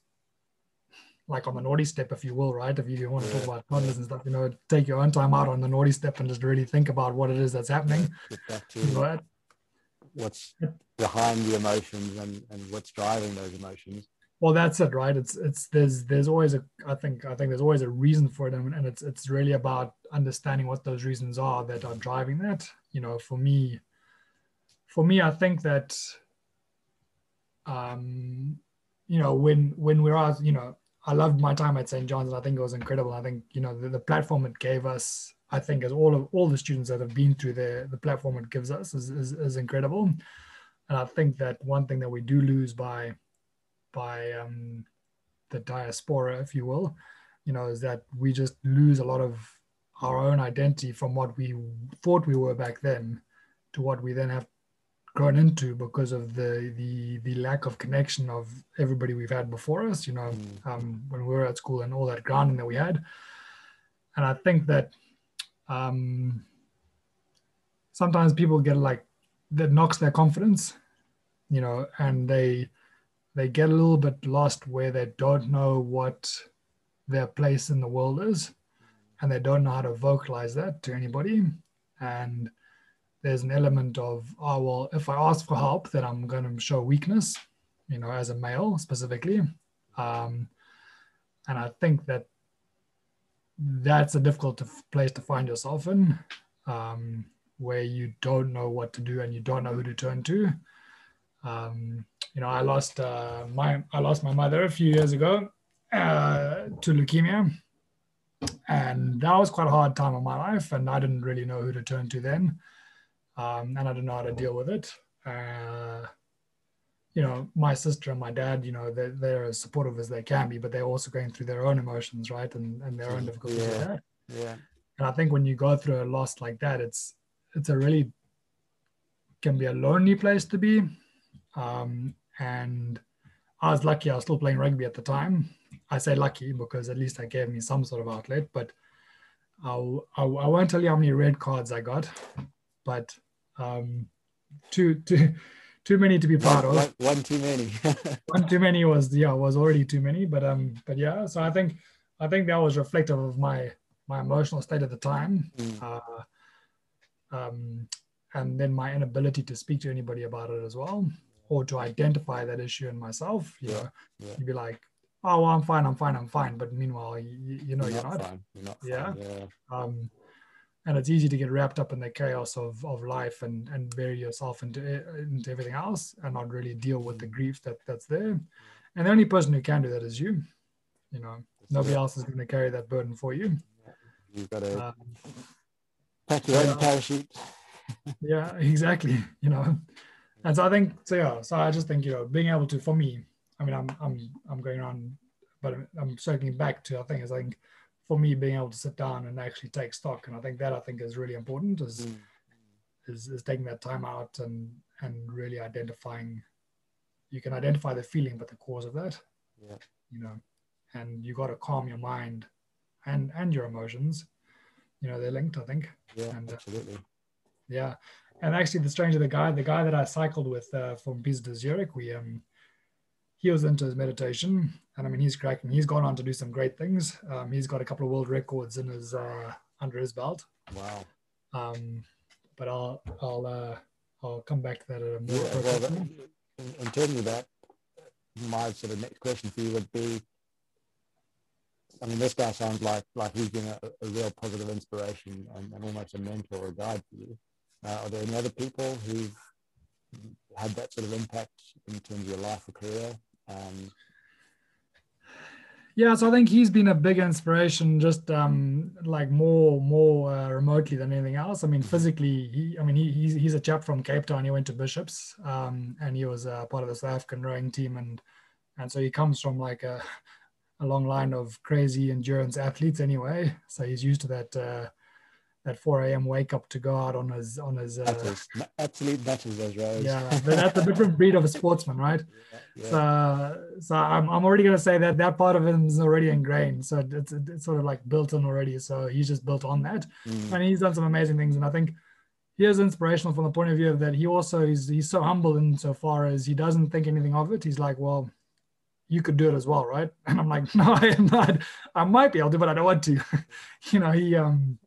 like on the naughty step if you will right? If you want to talk about toddlers and stuff you know take your own time out on the naughty step and just really think about what it is that's happening. [laughs] What's behind the emotions and, and what's driving those emotions well that's it right it's it's there's there's always a i think i think there's always a reason for it and, and it's it's really about understanding what those reasons are that are driving that. You know for me for me i think that um you know when when we're out you know i loved my time at st john's and i think it was incredible. I think you know the, the platform it gave us i think as all of all the students that have been through the the platform it gives us is, is, is incredible. And i think that one thing that we do lose by by um, the diaspora, if you will, you know, is that we just lose a lot of our own identity from what we thought we were back then to what we then have grown into because of the the the lack of connection of everybody we've had before us you know mm. um, when we were at school and all that grounding that we had and i think that um, sometimes people get like that knocks their confidence you know and they they get a little bit lost where they don't know what their place in the world is and they don't know how to vocalize that to anybody. And there's an element of oh well if i ask for help then i'm going to show weakness you know as a male specifically. Um, and i think that that's a difficult place to find yourself in um, where you don't know what to do and you don't know who to turn to um, you know, I lost uh, my I lost my mother a few years ago uh, to leukemia, and that was quite a hard time of my life, and I didn't really know who to turn to then, um, and I didn't know how to deal with it. Uh, you know, my sister and my dad, you know, they're, they're as supportive as they can be, but they're also going through their own emotions, right, and and their own difficulties yeah. Yeah. And I think when you go through a loss like that, it's it's a really can be a lonely place to be. Um, and I was lucky I was still playing rugby at the time. I say lucky because at least I gave me some sort of outlet, but I'll, I'll, I won't tell you how many red cards I got, but um, too, too, too many to be proud of. One, one too many. [laughs] one too many was, yeah, was already too many, but, um, but yeah, so I think, I think that was reflective of my, my emotional state at the time. Mm. Uh, um, and then my inability to speak to anybody about it as well or to identify that issue in myself. You know, yeah. you'd be like, "Oh, well, I'm fine, I'm fine, I'm fine," but meanwhile, you, you know, you're, you're not. Fine. You're not yeah. yeah. Um, and it's easy to get wrapped up in the chaos of, of life and, and bury yourself into into everything else and not really deal with the grief that that's there. And the only person who can do that is you. You know, nobody else is going to carry that burden for you. You've got to um, pack your own parachute. yeah, exactly. You know, and so I think so yeah. So I just think you know being able to for me, I mean I'm I'm I'm going on, but I'm circling back to I think is I think for me being able to sit down and actually take stock, and I think that I think is really important is mm. is, is taking that time out and and really identifying. You can identify the feeling, but the cause of that, yeah. you know, and you got to calm your mind and and your emotions. You know they're linked, I think. Yeah, and, uh, absolutely. Uh, yeah, and actually the stranger the guy the guy that i cycled with uh, from pisa to zurich we um he was into his meditation. And i mean he's cracking he's gone on to do some great things. Um, he's got a couple of world records in his uh, under his belt. Wow. Um but i'll i'll uh i'll come back to that at a more yeah, well, that, in terms of that my sort of next question for you would be I mean, this guy sounds like like he's been a, a real positive inspiration and, and, almost a mentor or guide for you. Uh, are there any other people who've had that sort of impact in terms of your life or career? Um, yeah, so I think he's been a big inspiration, just um, like more more uh, remotely than anything else. I mean, mm-hmm. physically, he, I mean, he, he's he's a chap from Cape Town. He went to Bishops, um, and he was uh, part of the South African rowing team, and and so he comes from like a, [laughs] a long line of crazy endurance athletes anyway. So he's used to that uh, at 4 a.m. wake up to go out on his on his uh, battles. absolute battles as well. Yeah, but that's a different breed of a sportsman, right? [laughs] Yeah, yeah. So so I'm, I'm already gonna say that that part of him is already ingrained. So it's it's sort of like built in already. So he's just built on that, mm. and he's done some amazing things. And I think he is inspirational from the point of view of that he also is he's so humble in so far as he doesn't think anything of it. He's like, well, you could do it as well, right? [laughs] And I'm like, [laughs] no, I am not. I might be able to, but I don't want to. you know, he um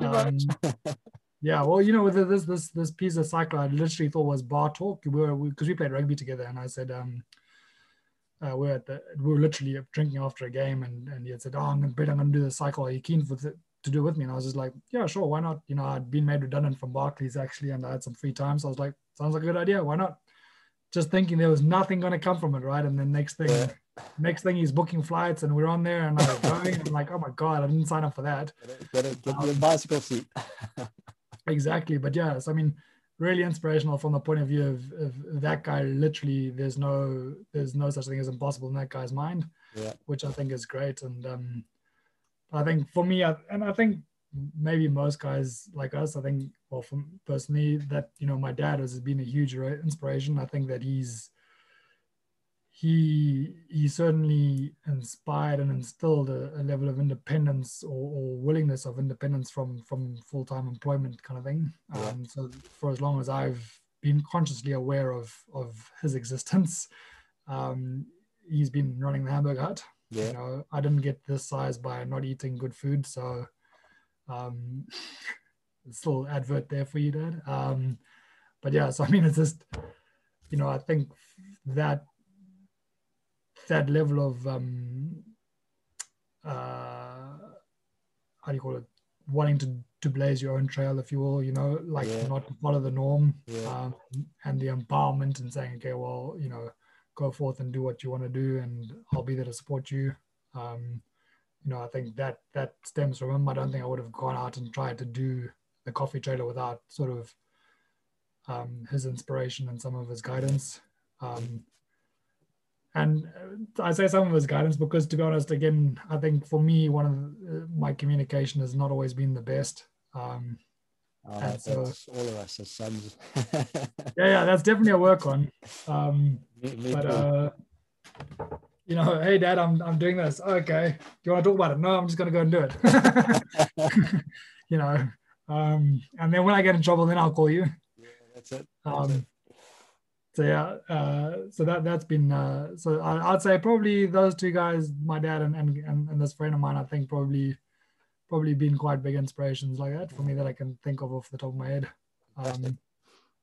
um, [laughs] yeah, well, you know, with this this this piece of cycle, I literally thought was bar talk. We were because we, we, played rugby together, and I said, um, uh, we were at the we were literally drinking after a game, and and he had said, "Oh, I'm gonna, I'm gonna do the cycle. Are you keen for the, to do with me?" And I was just like, "Yeah, sure, why not?" You know, I'd been made redundant from Barclays actually, and I had some free time, so I was like, "Sounds like a good idea. Why not?" Just thinking there was nothing gonna come from it, right? And then next thing. Yeah. Next thing he's booking flights and we're on there and I'm going. I'm like, oh my god, I didn't sign up for that. Get, a, get um, bicycle seat. [laughs] exactly, but yes, I mean, really inspirational from the point of view of, of, that guy literally there's no there's no such thing as impossible in that guy's mind yeah. which i think is great and um, i think for me I, and i think maybe most guys like us i think well for personally that you know my dad has been a huge inspiration i think that he's he he certainly inspired and instilled a, a level of independence or, or, willingness of independence from from full-time employment kind of thing. Um, so for as long as i've been consciously aware of of his existence um, he's been running the hamburger hut. Yeah. you know i didn't get this size by not eating good food so um [laughs] still advert there for you dad. Um but yeah so i mean it's just you know i think that that level of um, uh, how do you call it wanting to to blaze your own trail if you will you know like yeah. not to follow the norm yeah. um, and the empowerment and saying okay well you know go forth and do what you want to do and i'll be there to support you um, you know i think that that stems from him i don't think i would have gone out and tried to do the coffee trailer without sort of um, his inspiration and some of his guidance um, and uh, I say some of his guidance because, to be honest, again, I think for me, one of the, uh, my communication has not always been the best. Um, oh, so, all of us as sons. [laughs] yeah, yeah, that's definitely a work on. Um, me, me but uh, you know, hey, Dad, I'm I'm doing this. Okay, do you want to talk about it? No, I'm just gonna go and do it. [laughs] [laughs] you know, um, and then when I get in trouble, then I'll call you. Yeah, that's it. That's um, it so yeah, uh, so that that's been uh, so I, would say probably those two guys, my dad and, and and this friend of mine, I think probably probably been quite big inspirations like that for me that I can think of off the top of my head. Um,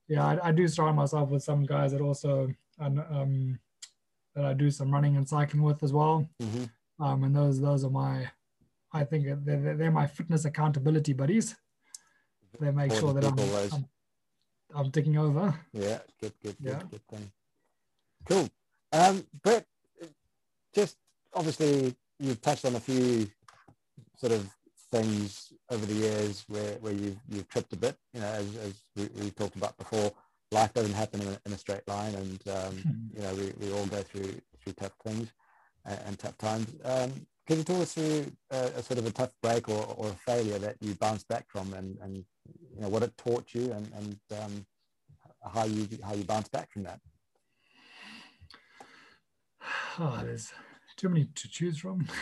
yeah, I, I, do surround myself with some guys that also and um, that I do some running and cycling with as well. Mm-hmm. Um, and those those are my, I think they're, they're my fitness accountability buddies. They make sure that I'm, I'm, I'm taking over. Yeah, good, good, good, yeah. good thing. Cool. Um, Brett, just obviously you've touched on a few sort of things over the years where, where you've, you've tripped a bit, you know, as, as we, we talked about before, life doesn't happen in a, in a straight line and, um, mm-hmm. you know, we, we all go through, through tough things and, and tough times. Um, can you talk us through a, a, sort of a tough break or, or a failure that you bounced back from and, and you know what it taught you and, and um, how you how you bounce back from that? [sighs] Oh, there's too many to choose from. [laughs]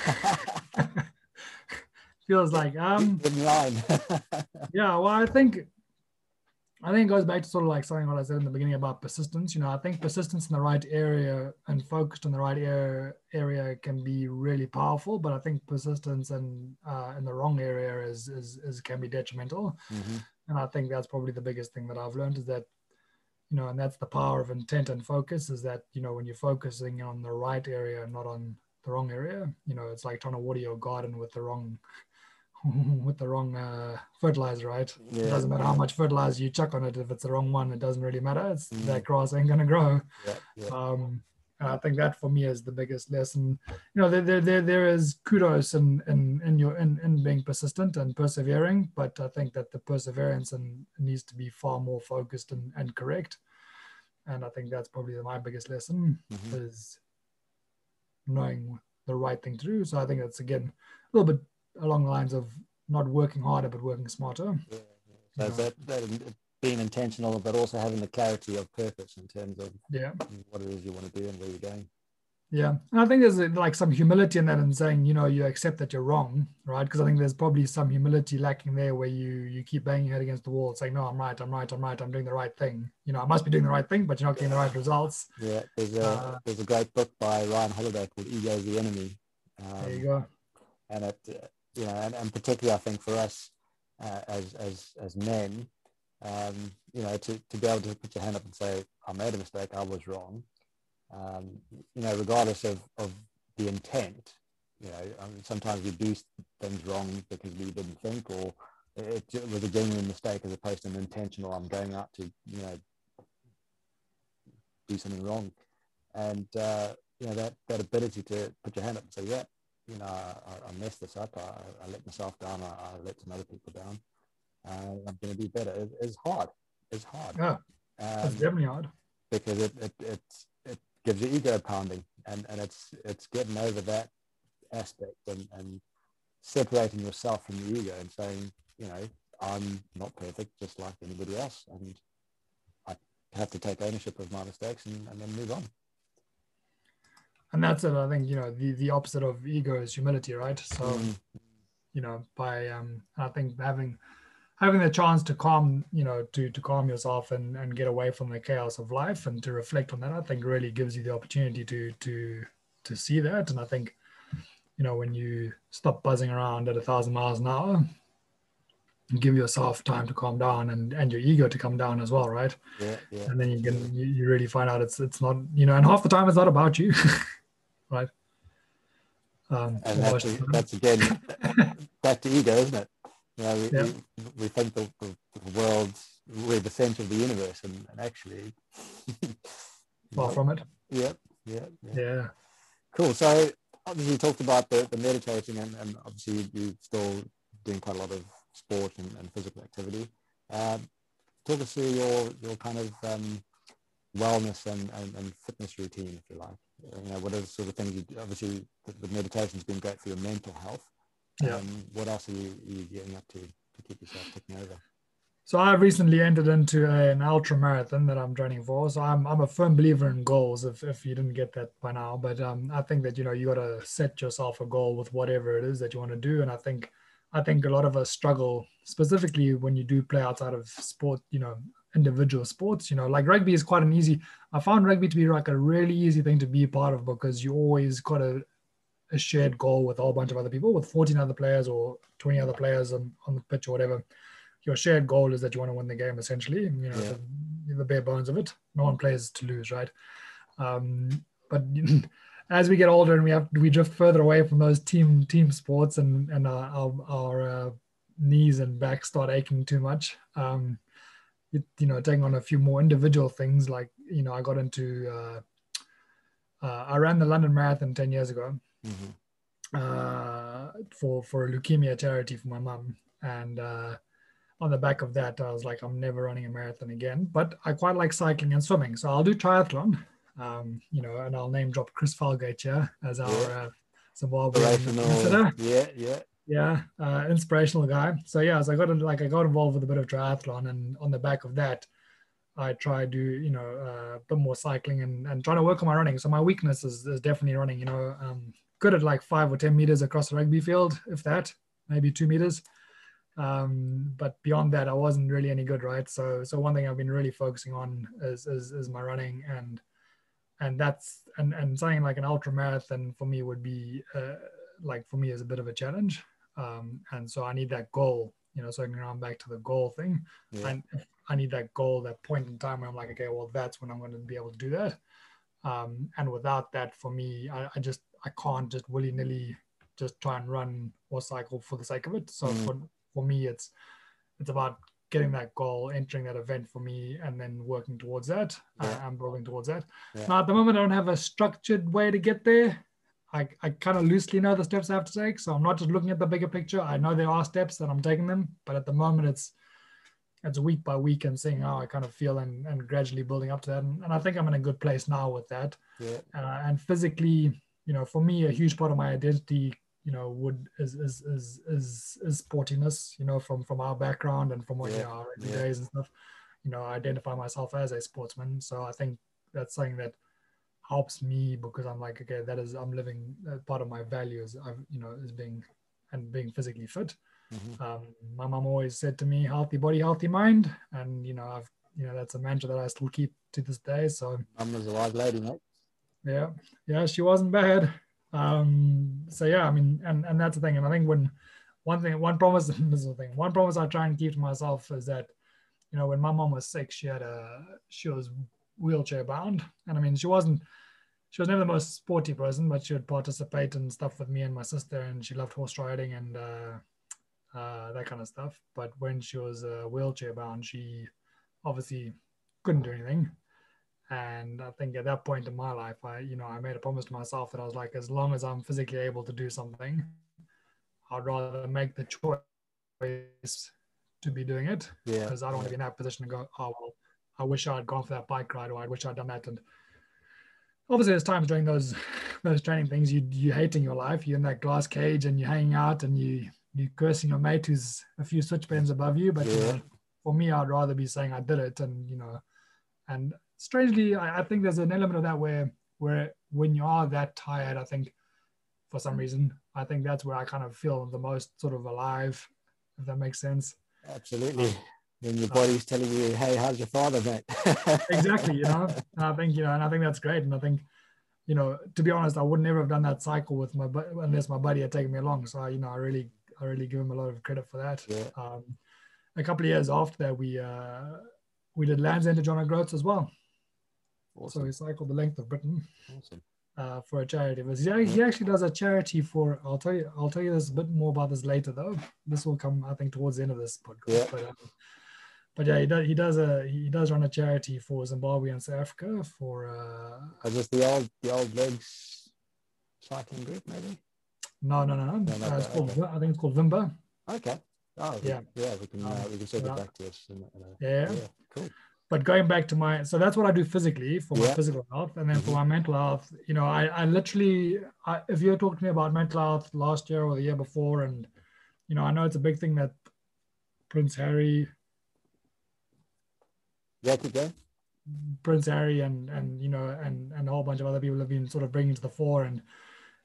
[laughs] Feels like um in line. [laughs] yeah, well, I think I think it goes back to sort of like something what I said in the beginning about persistence. You know, I think persistence in the right area and focused in the right area area can be really powerful, but I think persistence in uh, in the wrong area is is, is can be detrimental. Mm-hmm. And I think that's probably the biggest thing that I've learned is that, you know, and that's the power of intent and focus is that you know when you're focusing on the right area not on the wrong area, you know, it's like trying to water your garden with the wrong [laughs] with the wrong uh, fertilizer, right? Yeah. It doesn't matter how much fertilizer you chuck on it. If it's the wrong one, it doesn't really matter. It's mm. that grass ain't gonna grow. Yeah. Um, I think that for me is the biggest lesson. You know, there there, there is kudos in, in in your in, in being persistent and persevering, but I think that the perseverance and needs to be far more focused and, and correct. And I think that's probably my biggest lesson mm-hmm. is knowing the right thing to do. So I think that's again a little bit along the lines of not working harder but working smarter. Yeah, yeah. So that, that being intentional, but also having the clarity of purpose in terms of yeah what it is you want to do and where you're going. Yeah, and I think there's like some humility in that, and saying you know you accept that you're wrong, right? Because I think there's probably some humility lacking there, where you you keep banging your head against the wall, saying no, I'm right, I'm right, I'm right, I'm doing the right thing. You know, I must be doing the right thing, but you're not getting the right results. Yeah, there's a uh, there's a great book by Ryan Holiday called Ego is the Enemy. Um, there you go. And it, uh, you know, and, and particularly I think for us uh, as as as men, um, you know, to, to be able to put your hand up and say, I made a mistake, I was wrong, um, you know, regardless of, of the intent, you know, I mean, sometimes we do things wrong because we didn't think or it, it was a genuine mistake as opposed to an intentional, I'm going out to, you know, do something wrong. And, uh, you know, that, that ability to put your hand up and say, yeah, you know, I, I messed this up. I, I let myself down. I, I, let some other people down. Uh, I'm going to be better. It, it's hard. It's hard. Yeah, um, it's definitely hard because it, it, it, it gives you ego pounding and, and it's, it's getting over that aspect and, and separating yourself from the ego and saying, you know, I'm not perfect just like anybody else. And I have to take ownership of my mistakes and, and then move on and that's it i think you know the the opposite of ego is humility right so mm. you know by um i think having having the chance to calm you know to to calm yourself and and get away from the chaos of life and to reflect on that i think really gives you the opportunity to to to see that and i think you know when you stop buzzing around at a thousand miles an hour and give yourself time to calm down and and your ego to come down as well right yeah, yeah. and then you can you, you really find out it's it's not you know and half the time it's not about you [laughs] right? Um, and that's, that's again [laughs] back to ego, isn't it? You know, we, we, we, think the, the, the world's we're the center of the universe, and, and actually, [laughs] far from it. Yeah, yeah, yeah, yeah. Cool. So obviously, you talked about the, the meditating, and, and obviously, you're still doing quite a lot of sport and, and physical activity. Um, talk us through your your kind of um, wellness and, and, and fitness routine, if you like you know, what are the sort of things you obviously the, the meditation's been great for your mental health. Yeah. Um, what else are you, are you getting up to to keep yourself ticking over? So I recently entered into a, an ultra marathon that I'm training for. So I'm I'm a firm believer in goals. If if you didn't get that by now, but um, I think that you know you got to set yourself a goal with whatever it is that you want to do. And I think I think a lot of us struggle specifically when you do play outside of sport. You know, individual sports. You know, like rugby is quite an easy. I found rugby to be like a really easy thing to be a part of because you always got a, a shared goal with a whole bunch of other people, with 14 other players or 20 other players on, on the pitch or whatever. Your shared goal is that you want to win the game essentially. You know, yeah. the, the, bare bones of it. No one plays to lose, right? Um, but [laughs] as we get older and we have we drift further away from those team team sports and and our our, our uh, knees and back start aching too much. Um, you know taking on a few more individual things like you know i got into uh, uh, i ran the london marathon 10 years ago mm-hmm. uh, for for a leukemia charity for my mum. And uh, on the back of that i was like i'm never running a marathon again but i quite like cycling and swimming. So i'll do triathlon um, you know and i'll name drop chris falgate here as our. Uh, Zimbabwean yeah yeah yeah uh, inspirational guy. So yeah so i got like i got involved with a bit of triathlon and on the back of that i try to you know uh, a bit more cycling and, and trying to work on my running. So my weakness is, is definitely running you know um, good at like five or ten meters across the rugby field if that maybe two meters. Um, but beyond that i wasn't really any good right? So so one thing i've been really focusing on is is, is my running and and that's and, and something like an ultra marathon for me would be uh, like for me is a bit of a challenge um, and so I need that goal, you know, circling around back to the goal thing. Yeah. And I need that goal, that point in time where I'm like, okay, well, that's when I'm going to be able to do that. Um, and without that, for me, I, I just I can't just willy nilly just try and run or cycle for the sake of it. So mm. for for me, it's it's about getting that goal, entering that event for me, and then working towards that. Yeah. Uh, I'm building towards that. Yeah. Now, at the moment, I don't have a structured way to get there. I, I kind of loosely know the steps I have to take. So I'm not just looking at the bigger picture. I know there are steps and I'm taking them, but at the moment it's it's week by week and seeing how I kind of feel and, and gradually building up to that. And, and I think I'm in a good place now with that. Yeah. Uh, and physically, you know, for me, a huge part of my identity, you know, would is is is is, is sportiness, you know, from from our background and from what yeah. you know, our yeah. days and stuff. You know, I identify myself as a sportsman. So I think that's something that helps me because I'm like, okay, that is I'm living uh, part of my values. I'm you know is being and being physically fit. Mm-hmm. Um, my mom always said to me, "Healthy body, healthy mind," and you know I've you know that's a mantra that I still keep to this day. So mom was a wise lady, mate. Yeah, yeah, she wasn't bad. Um, so yeah, I mean, and and that's the thing. And I think when one thing, one promise, [laughs] this is the thing. One promise I try and keep to myself is that, you know, when my mom was sick, she had a she was wheelchair bound. And I mean, she wasn't she was never the most sporty person, but she would participate in stuff with me and my sister, and she loved horse riding and uh, uh, that kind of stuff. But when she was uh, wheelchair bound, she obviously couldn't do anything. And I think at that point in my life, I, you know, I made a promise to myself that I was like, as long as I'm physically able to do something, I'd rather make the choice to be doing it Yeah. because I don't want to be in that position and go, oh well, I wish I'd gone for that bike ride or I wish I'd done that. And obviously, there's times during those [laughs] those training things you you hating your life. You're in that glass cage and you're hanging out and you you cursing your mate who's a few switch bends above you. But you Yeah. know, for me, I'd rather be saying I did it and you know, and strangely, I, I think there's an element of that where where when you are that tired, I think for some reason, I think that's where I kind of feel the most sort of alive, if that makes sense. Absolutely. When your body's telling you, hey, how's your father, mate? [laughs] exactly you know and i think you know and i think that's great and i think you know to be honest i would never have done that cycle with my bu- unless my buddy had taken me along so you know i really i really give him a lot of credit for that Yeah. um a couple of years after that we uh we did lands end to john o'groats as well so Awesome. we cycled the length of britain awesome. uh, for a charity. But he, he actually does a charity for. I'll tell you. I'll tell you this a bit more about this later, though. This will come, I think, towards the end of this podcast. Yeah. But, um, but yeah, he does. He does a. He does run a charity for Zimbabwe and South Africa for. Uh, Is this the old the old legs cycling group, maybe? no, no, no, no. No, not Uh, it's called. okay. I think it's called Vimba. Okay. Oh, Yeah. yeah. We can uh, Um, we can circle yeah. back to us. In, in a, Yeah. yeah. Cool. But going back to my, so that's what I do physically for my physical health, and then for Mhm. my mental health, you know, I, I literally, I, if you talked to me about mental health last year or the year before, and you know, I know it's a big thing that Prince Harry, Yeah. Keep going. Prince Harry, and and you know, and and a whole bunch of other people have been sort of bringing to the fore, and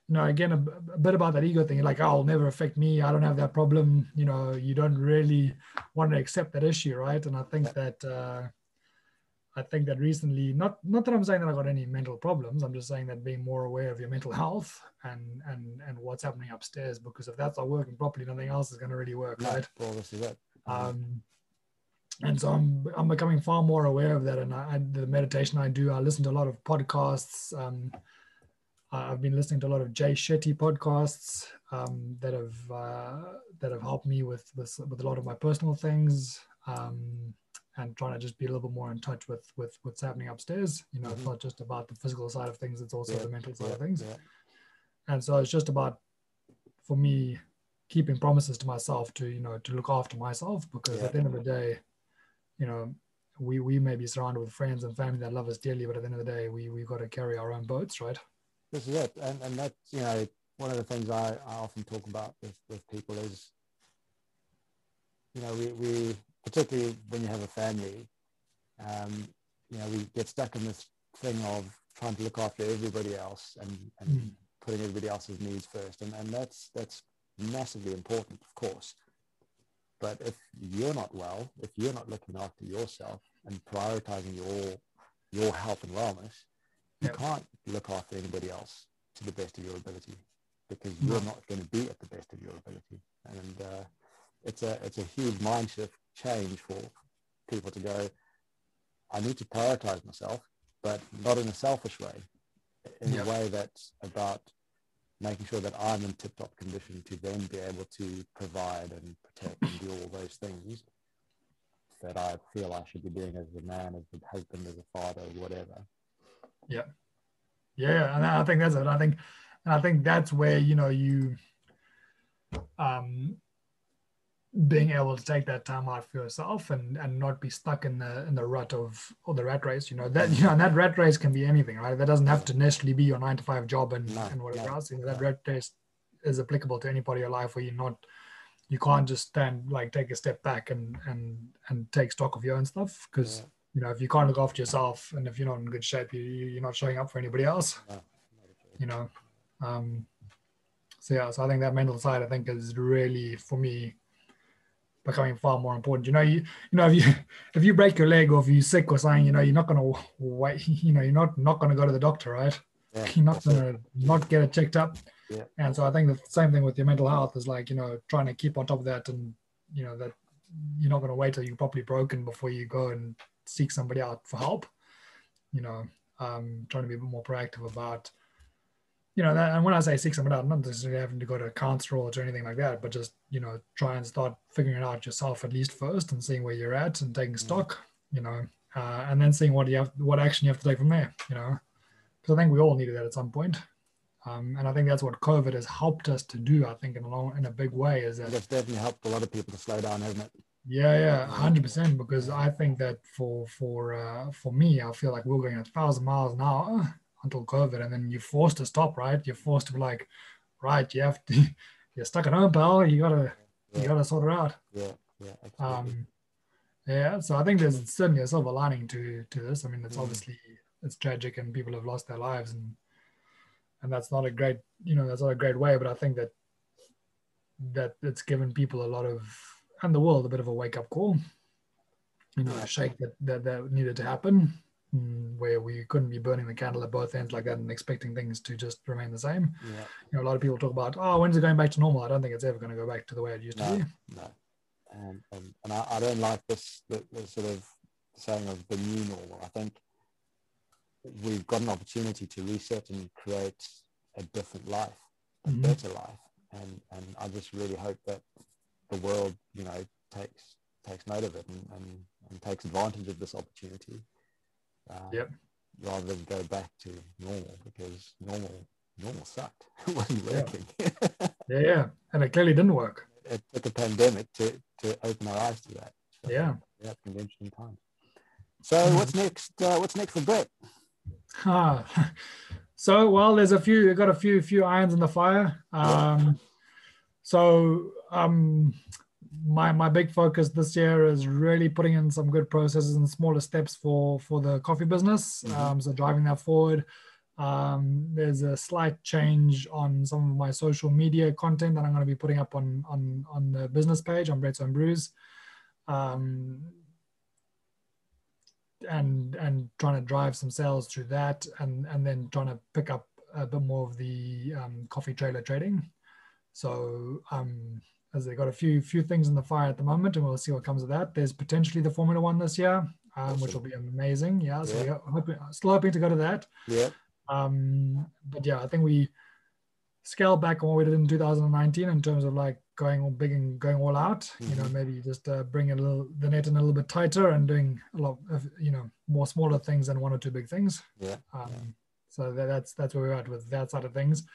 you know, again, a bit about that ego thing, like, oh, it'll never affect me. I don't have that problem. You know, you don't really want to accept that issue, right? And I think that. uh I think that recently, not not that I'm saying that I got any mental problems. I'm just saying that being more aware of your mental health and and and what's happening upstairs, because if that's not working properly, nothing else is going to really work, right? well, this is it. Um, and so I'm I'm becoming far more aware of that. And I, I, the meditation I do, I listen to a lot of podcasts. Um, I've been listening to a lot of Jay Shetty podcasts um, that have uh, that have helped me with, with with a lot of my personal things. Um, and trying to just be a little bit more in touch with with what's happening upstairs. You know, it's Mhm. not just about the physical side of things; it's also Yeah, the mental side yeah, of things. yeah. And so it's just about, for me, keeping promises to myself to you know to look after myself because at the end of the day, you know, we we may be surrounded with friends and family that love us dearly, but at the end of the day, we we got to carry our own boats, right? This is it, and and that's you know one of the things I, I often talk about with with people is, you know, we we particularly when you have a family, um, you know, we get stuck in this thing of trying to look after everybody else and and Mm. putting everybody else's needs first, and and that's that's massively important, of course. But if you're not well, if you're not looking after yourself and prioritizing your your health and wellness, you Yep. can't look after anybody else to the best of your ability because you're No. not going to be at the best of your ability. And uh, it's a it's a huge mind shift change for people to go. I need to prioritize myself, but not in a selfish way, in Yep. a way that's about making sure that I'm in tip-top condition to then be able to provide and protect and do all those things that I feel I should be doing as a man, as a husband, as a father, whatever. Yeah, Yeah. and I think that's it. I think, and I think that's where you know you, um, being able to take that time out for yourself and and not be stuck in the in the rut of or the rat race. You know that [laughs] you know and that rat race can be anything, right? That doesn't have to necessarily be your nine to five job and No, and whatever no, else. You know, that no. rat race is applicable to any part of your life where you're not. You can't just stand like take a step back and and and take stock of your own stuff because Yeah. you know if you can't look after yourself and if you're not in good shape, you you- you're not showing up for anybody else No, not at all. you know um so yeah so i think that mental side i think is really for me becoming far more important. You know you you know if you [laughs] if you break your leg or if you're sick or something you know you're not going to wait [laughs] you know you're not not going to go to the doctor right? Yeah, [laughs] you're not going to not get it checked up. Yeah. and so i think the same thing with your mental health is like you know trying to keep on top of that and you know that you're not going to wait till you're properly broken before you go and seek somebody out for help. You know um, trying to be a bit more proactive about, you know, that, and when I say seek someone out, not necessarily having to go to a counselor or anything like that, but just, you know, try and start figuring it out yourself at least first and seeing where you're at and taking stock, you know, uh, and then seeing what you have, what action you have to take from there, you know, because I think we all needed that at some point. Um, and I think that's what COVID has helped us to do. I think in a long, in a big way, is that That's definitely helped a lot of people to slow down, hasn't it? yeah, yeah, hundred percent. Because I think that for for uh, for me, I feel like we're going at a thousand miles an hour until COVID, and then you're forced to stop. Right, you're forced to be like, right, you have to, [laughs] you're stuck at home, pal. You gotta you gotta sort it out. Yeah, yeah, absolutely. Um, yeah, so I think there's certainly a silver lining to to this. I mean, it's Mm. obviously it's tragic and people have lost their lives, and and that's not a great you know that's not a great way. But I think that that it's given people a lot of and the world a bit of a wake up call. You know, a shake that, that that needed to happen, where we couldn't be burning the candle at both ends like that and expecting things to just remain the same. yeah, You know, a lot of people talk about, oh, when's it going back to normal? I don't think it's ever going to go back to the way it used to No. be. no. Um, and and I, I don't like this the, the sort of saying of the new normal. I think we've got an opportunity to reset and create a different life, a Mhm. better life, and and I just really hope that the world, you know, takes takes note of it and, and, and takes advantage of this opportunity. Um, Yep. Rather than go back to normal because normal normal sucked. [laughs] it wasn't working. Yeah, yeah. And it clearly didn't work. it took a pandemic to, to open our eyes to that. So, Yeah. yeah, it's been an interesting time. So what's next? Uh, what's next for Brett? Ah, [laughs] so well, there's a few. I got a few few irons in the fire. Um, so um, my my big focus this year is really putting in some good processes and smaller steps for for the coffee business. Mhm. Um, so driving that forward. Um, there's a slight change on some of my social media content that I'm going to be putting up on on on the business page on Brett's Own Brews. Um, and and trying to drive some sales through that and and then trying to pick up a bit more of the um, coffee trailer trading so um as they got a few few things in the fire at the moment and we'll see what comes of that. There's potentially the formula one this year um, which will be amazing. Yeah so Yeah. we're hoping, still hoping to go to that. Yeah, um but yeah i think we scale back on what we did in 2019 in terms of like going all big and going all out. You know Mhm. maybe just uh, bringing a little the net in a little bit tighter and doing a lot of you know more smaller things than one or two big things. Yeah, um, Yeah. so that, that's that's where we're at with that side of things.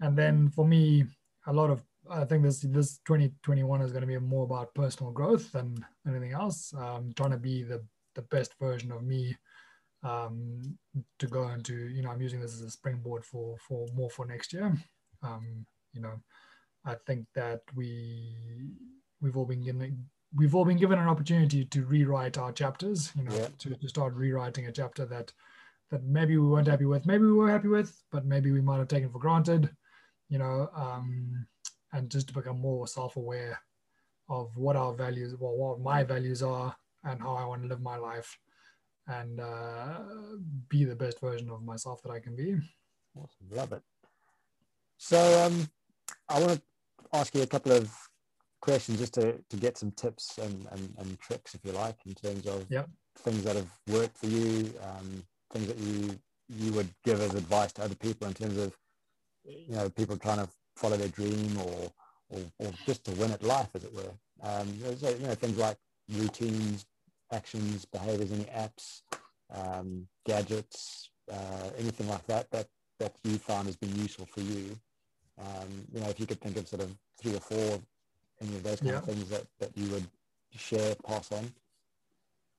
And then for me a lot of i think this this 2021 is going to be more about personal growth than anything else um, trying to be the the best version of me um, to go into you know i'm using this as a springboard for for more for next year um, you know i think that we we've all been given we've all been given an opportunity to rewrite our chapters you know Yeah. to, to start rewriting a chapter that that maybe we weren't happy with maybe we were happy with but maybe we might have taken for granted you know um, and just to become more self-aware of what our values well what my values are and how i want to live my life and uh, be the best version of myself that i can be awesome, love it. So um, I want to ask you a couple of questions just to, to get some tips and, and, and tricks, if you like, in terms of Yep. things that have worked for you, um, things that you you would give as advice to other people in terms of you know people trying to follow their dream or or, or just to win at life, as it were. Um, uh, you know things like routines, actions, behaviors, any apps, um, gadgets, uh, anything like that that that you found has been useful for you. Um, you know, if you could think of sort of three or four any of those kind of things that, that you would share, pass on.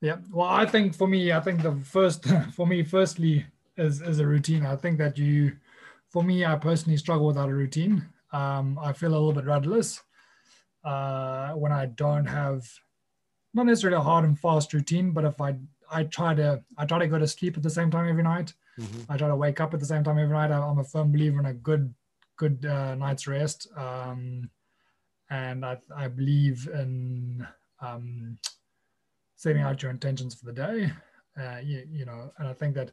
Yeah. Well, I think for me, I think the first [laughs] for me, firstly, is is a routine. I think that you, for me, I personally struggle without a routine. Um, I feel a little bit rudderless uh, when I don't have, not necessarily a hard and fast routine, but if I I try to I try to go to sleep at the same time every night. I try to wake up at the same time every night. I- I'm a firm believer in a good good uh, night's rest, um, and I I believe in um, setting out your intentions for the day. Uh, you, you know, and I think that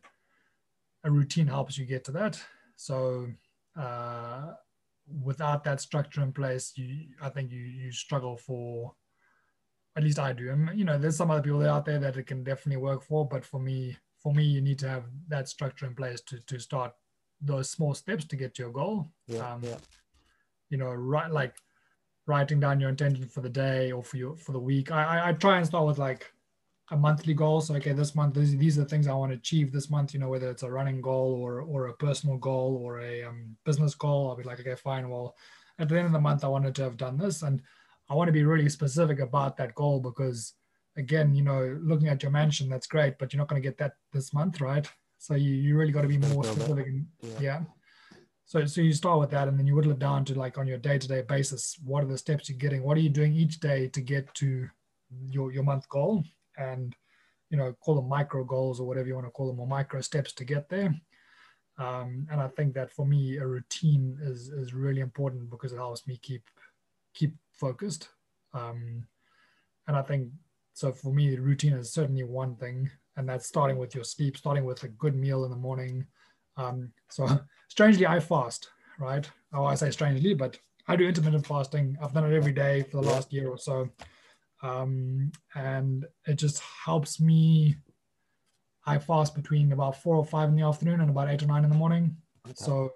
a routine helps you get to that. So uh, without that structure in place, you I think you you struggle for. At least I do. And you know, there's some other people out there that it can definitely work for, but for me, for me, you need to have that structure in place to to start those small steps to get to your goal. Yeah, Um, yeah, You know, right like writing down your intention for the day or for your for the week. I I, I try and start with like a monthly goal. So okay, this month these, these are the things I want to achieve this month. You know, whether it's a running goal or or a personal goal or a um, business goal. I'll be like, okay, fine. Well, at the end of the month, I wanted to have done this, and I want to be really specific about that goal because, again, you know, looking at your mansion, that's great, but you're not going to get that this month, right? So you, you really got to be more specific. And, Yeah. yeah. So so you start with that, and then you whittle it down to like on your day to day basis. What are the steps you're getting? What are you doing each day to get to your your month goal? And you know, call them micro goals or whatever you want to call them, or micro steps to get there. Um, and I think that for me, a routine is is really important because it helps me keep keep focused. Um, and I think so for me, routine is certainly one thing, and that's starting with your sleep, starting with a good meal in the morning. Um, so [laughs] strangely, I fast, right? Oh, I say strangely, but I do intermittent fasting. I've done it every day for the last year or so, um, and it just helps me. I fast between about four or five in the afternoon and about eight or nine in the morning. Okay. So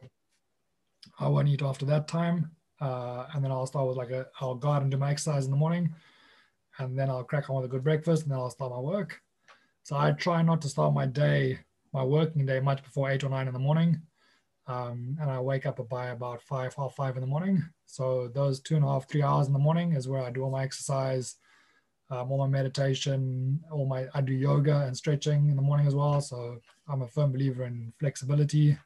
I won't eat after that time. Uh, and then I'll start with like a, I'll go out and do my exercise in the morning. And then I'll crack on with a good breakfast and then I'll start my work. So I try not to start my day, my working day, much before eight or nine in the morning. Um, and I wake up by about five, half five in the morning. So those two and a half, three hours in the morning is where I do all my exercise, um, all my meditation, all my I do yoga and stretching in the morning as well. So I'm a firm believer in flexibility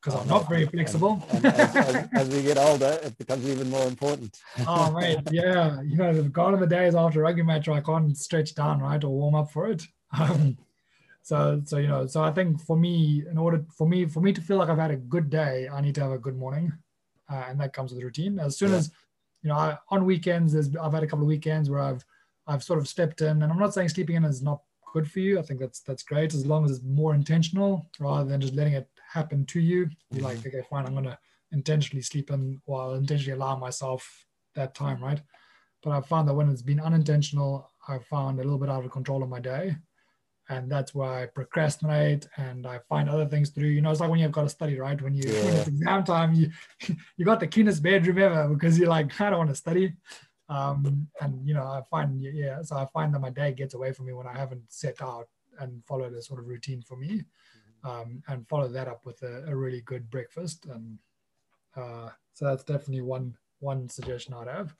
because I'm not very flexible. And as, as, as we get older, it becomes even more important. [laughs] oh mate, yeah. You know, the gone of the days after a rugby match I can't stretch down, right, or warm up for it. [laughs] Um, so, so you know, so I think for me, in order for me, for me to feel like I've had a good day, I need to have a good morning, uh, and that comes with routine. As soon Yeah. as, you know, I, on weekends, there's I've had a couple of weekends where I've I've sort of stepped in, and I'm not saying sleeping in is not good for you. I think that's that's great as long as it's more intentional rather than just letting it happen to you. You're like, mm-hmm. okay, fine, I'm gonna intentionally sleep in or I'll intentionally allow myself that time, right? But I've found that when it's been unintentional, I've found a little bit out of control of my day. And that's why I procrastinate and I find other things to do. You know, it's like when you've got to study, right? When you [laughs] when it's exam time, you [laughs] you got the cleanest bedroom ever because you're like, I don't want to study. Um, and you know, I find yeah, so I find that my day gets away from me when I haven't set out and followed a sort of routine for me um, and follow that up with a, a really good breakfast. And uh, so that's definitely one one suggestion I'd have.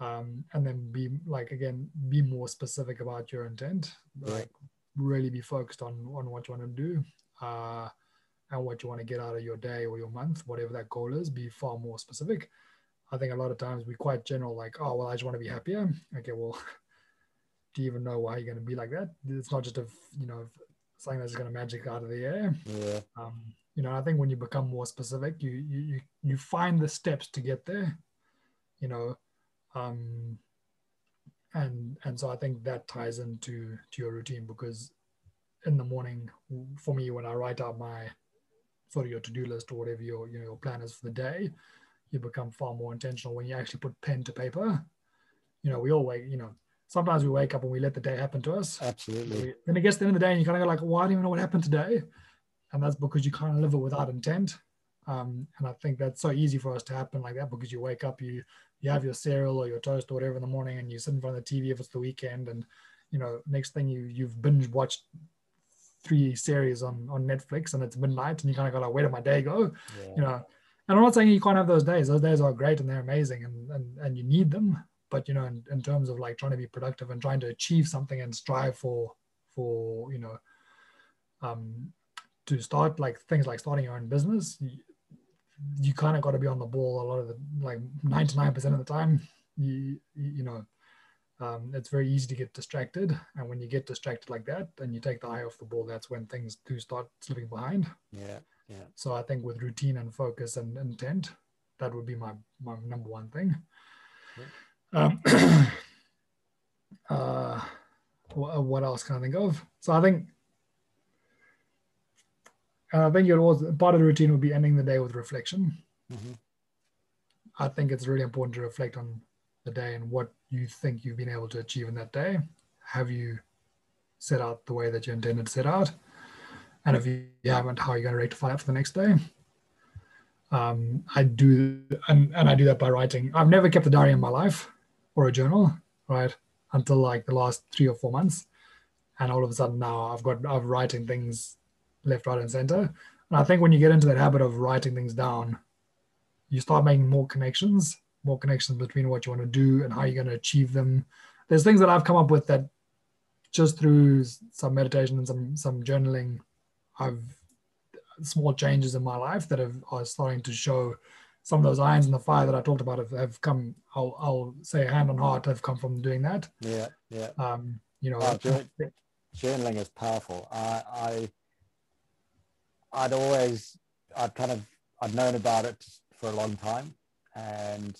Um, and then be like again, be more specific about your intent. Like really be focused on on what you want to do. Uh, and what you want to get out of your day or your month, whatever that goal is, be far more specific. I think a lot of times we're quite general, like, oh, well, I just want to be happier. Okay, well, [laughs] do you even know why you're going to be like that? It's not just a, you know, something that's going to magic out of the air. Yeah, Um, you know, I think when you become more specific, you you you, find the steps to get there. You know, um, and and so I think that ties into to your routine because in the morning, for me, when I write out my sort of your to do list or whatever your you know your plan is for the day, you become far more intentional when you actually put pen to paper. You know, we all wake. You know, sometimes we wake up and we let the day happen to us. absolutely. Then it gets to the end of the day and you kind of go like, well, I don't even know what happened today. And that's because you kind of live it without intent. Um, and I think that's so easy for us to happen like that because you wake up, you you have your cereal or your toast or whatever in the morning and you sit in front of the TV if it's the weekend and you know, next thing you you've binge watched three series on on Netflix and it's midnight and you kind of go like, where did my day go? Yeah. you know and i'm not saying you can't have those days. Those days are great and they're amazing and and, and you need them. But you know in, in terms of like trying to be productive and trying to achieve something and strive for for you know um to start like things like starting your own business you, you kind of got to be on the ball a lot of the like 99% of the time. You you know um, it's very easy to get distracted. And when you get distracted like that and you take the eye off the ball. That's when things do start slipping behind. Yeah, yeah. so I think with routine and focus and intent, that would be my my number one thing. Um, [clears throat] uh, what, else can I think of? So I think I think it was part of the routine would be ending the day with reflection. Mhm. I think it's really important to reflect on the day and what you think you've been able to achieve in that day. Have you set out the way that you intended to set out? And if you haven't, how are you going to rectify it for the next day? Um, I do, and, and I do that by writing. I've never kept a diary in my life or a journal, right? Until like the last three or four months. And all of a sudden now I've got, I'm writing things left, right, and center. And I think when you get into that habit of writing things down, you start making more connections, more connections between what you want to do and how you're going to achieve them. There's things that I've come up with that just through some meditation and some some journaling, I've small changes in my life that have, are starting to show some of those irons in the fire that I talked about have, have come. I'll, I'll say hand on heart have come from doing that. Yeah, yeah. Um, you know, oh, journaling is powerful. I, I, I'd always, I'd kind of, I'd known about it for a long time, and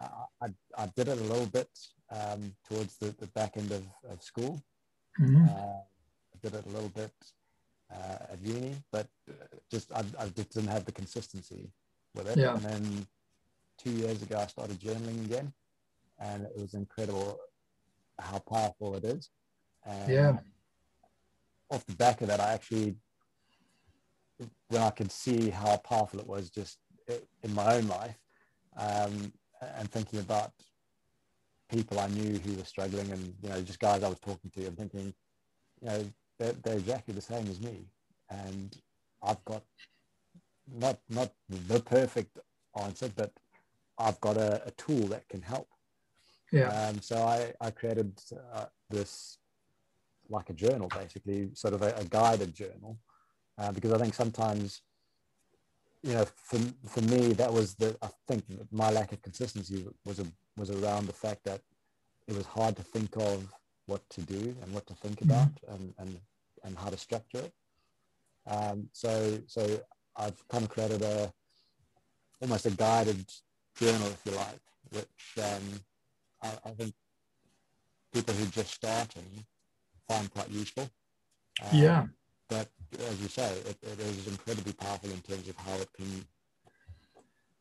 I, I did it a little bit um, towards the, the back end of, of school. Mm-hmm. Uh, I did it a little bit uh, at uni, but just I, I just didn't have the consistency with it. Yeah. And then two years ago, I started journaling again, and it was incredible how powerful it is. And yeah. Off the back of that, I actually, when I could see how powerful it was just in my own life, um, and thinking about people I knew who were struggling, and you know, just guys I was talking to, and thinking, you know, they're, they're exactly the same as me, and I've got not not the perfect answer, but I've got a, a tool that can help. Yeah. Um, so I I created uh, this like a journal, basically, sort of a, a guided journal, uh, because I think sometimes you know, for for me, that was the I think my lack of consistency was a, was around the fact that it was hard to think of what to do and what to think mm-hmm. about and, and and how to structure it. Um, so so I've kind of created a almost a guided journal, if you like, which um, I, I, think people who are just starting find quite useful. Um, yeah. But as you say, it, it is incredibly powerful in terms of how it can.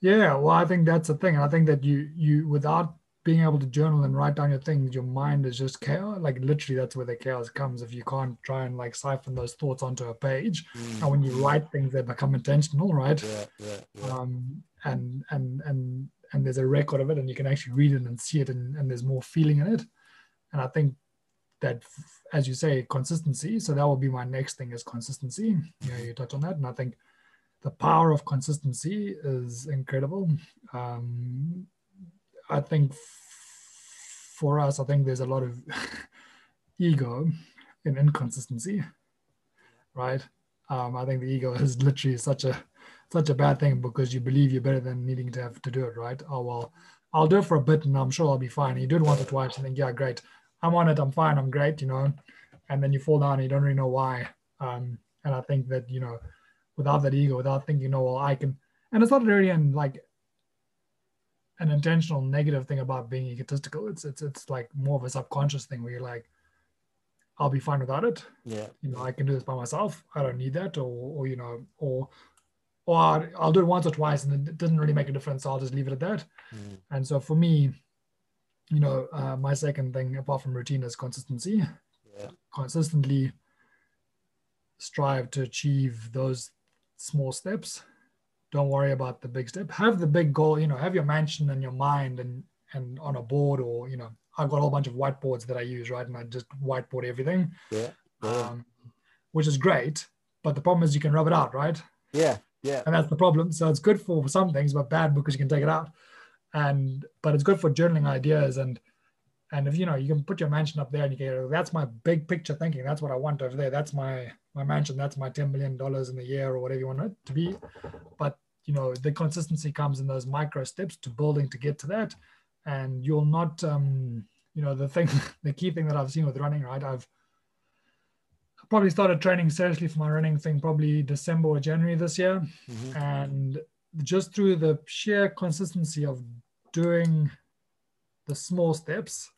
Yeah, well, I think that's the thing. I think that you you without being able to journal and write down your things, your mind is just chaos. Like literally, that's where the chaos comes. If you can't try and like siphon those thoughts onto a page, mm. and when you write things, they become intentional, right? Yeah, yeah, yeah. Um, and and and and there's a record of it, and you can actually read it and see it, and, and there's more feeling in it. And I think that, as you say, consistency. So that will be my next thing is consistency. Yeah, you touch on that, and I think the power of consistency is incredible. Um, I think for us, I think there's a lot of [laughs] ego and inconsistency, right? Um, I think the ego is literally such a such a bad thing because you believe you're better than needing to have to do it, right? Oh well, I'll do it for a bit and I'm sure I'll be fine. you do it once or twice and think, yeah, great, I'm on it, I'm fine, I'm great, you know, and then you fall down and you don't really know why. Um, and I think that you know, without that ego, without thinking, no, well, I can, and it's not really in like an intentional negative thing about being egotistical. It's it's it's like more of a subconscious thing where you're like, I'll be fine without it. Yeah. You know, I can do this by myself. I don't need that, or or you know, or or I'll do it once or twice and it doesn't really make a difference. So I'll just leave it at that. Mm. And so for me, you know, uh, my second thing apart from routine is consistency. Yeah. Consistently strive to achieve those small steps don't worry about the big step. Have the big goal you know have your mansion in your mind and and on a board or you know i've got a whole bunch of whiteboards that i use right? And i just whiteboard everything yeah, yeah. Um, which is great but the problem is you can rub it out right? Yeah yeah. And that's the problem. So it's good for some things but bad because you can take it out. And but it's good for journaling ideas and and if you know you can put your mansion up there and you can that's my big picture thinking. That's what i want over there. That's my my mansion. That's my 10 million dollars in a year or whatever you want it to be. But you know the consistency comes in those micro steps to building to get to that. And you'll not um you know the thing [laughs] the key thing that i've seen with running right? I've probably started training seriously for my running thing probably december or january this year. Mm-hmm. and just through the sheer consistency of doing the small steps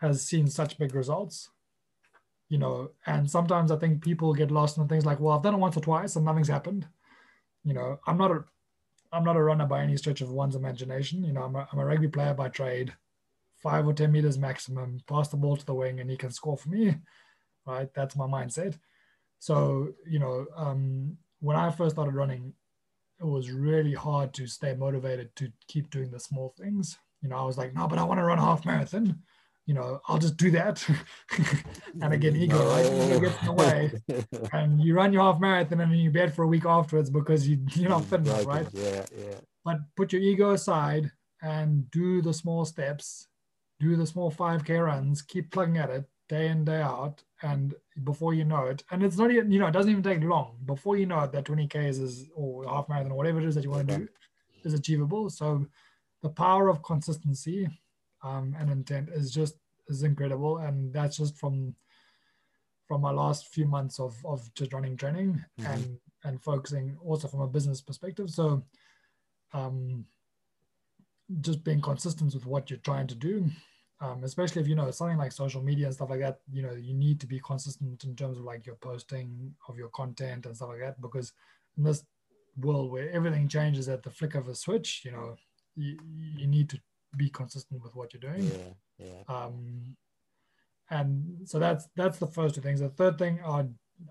has seen such big results you know? And sometimes i think people get lost in things like well i've done it once or twice and nothing's happened you know, I'm not a I'm not a runner by any stretch of one's imagination. You know, I'm a, I'm a rugby player by trade, five or 10 meters maximum, pass the ball to the wing and he can score for me, right? That's my mindset. so you know, um, when I first started running, it was really hard to stay motivated to keep doing the small things. You know, I was like, no, but I want to run a half marathon. You know, I'll just do that. [laughs] and again, ego, no. right? Ego gets in the way. [laughs] and you run your half marathon and then you bed for a week afterwards because you, you're not mm, fit enough, right? Yeah, yeah. But put your ego aside and do the small steps, do the small 5K runs, keep plugging at it day in, day out. And before you know it, and it's not even, you know, it doesn't even take long. Before you know it, that 20K is, or half marathon or whatever it is that you want to do is achievable. So the power of consistency um, and intent is just is incredible. And that's just from from my last few months of, of just running training mm-hmm. and and focusing also from a business perspective. So um, just being consistent with what you're trying to do um, especially if you know something like social media and stuff like that you know you need to be consistent in terms of like your posting of your content and stuff like that because in this world where everything changes at the flick of a switch you know you, you need to be consistent with what you're doing yeah, yeah. Um, and so that's that's the first two things the third thing i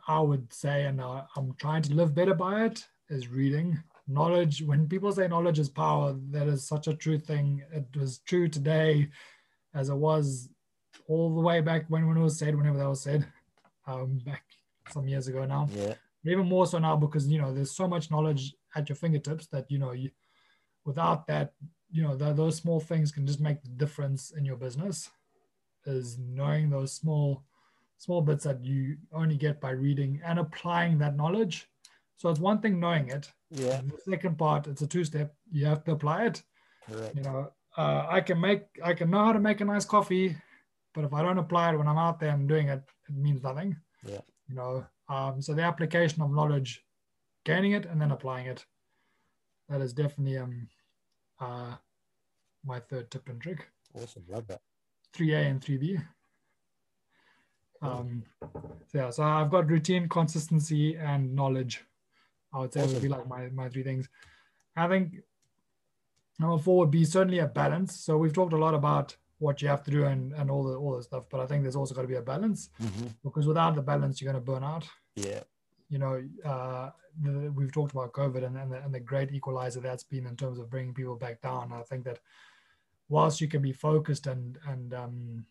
i would say and I, i'm trying to live better by it is reading knowledge when people say knowledge is power that is such a true thing it was true today as it was all the way back when, when it was said, whenever that was said, um, back some years ago now. Yeah. Even more so now because you know there's so much knowledge at your fingertips that you know you, without that, you know that those small things can just make the difference in your business. Is knowing those small, small bits that you only get by reading and applying that knowledge. So it's one thing knowing it. Yeah. And the second part, it's a two step. You have to apply it. Correct. You know, uh, I can make I can know how to make a nice coffee, but if I don't apply it when I'm out there and doing it, it means nothing. Yeah. You know, um, so the application of knowledge, gaining it and then applying it, that is definitely um, uh, my third tip and trick. Awesome, love that. Three A and three B. Um, so yeah, so I've got routine, consistency, and knowledge. I would say awesome. would be like my my three things. I think Number four would be certainly a balance. So we've talked a lot about what you have to do and, and all the all the stuff, but I think there's also got to be a balance mm-hmm. because without the balance, you're going to burn out. Yeah. You know, uh, the, we've talked about COVID and, and the, and the great equalizer that's been in terms of bringing people back down. I think that whilst you can be focused and and um,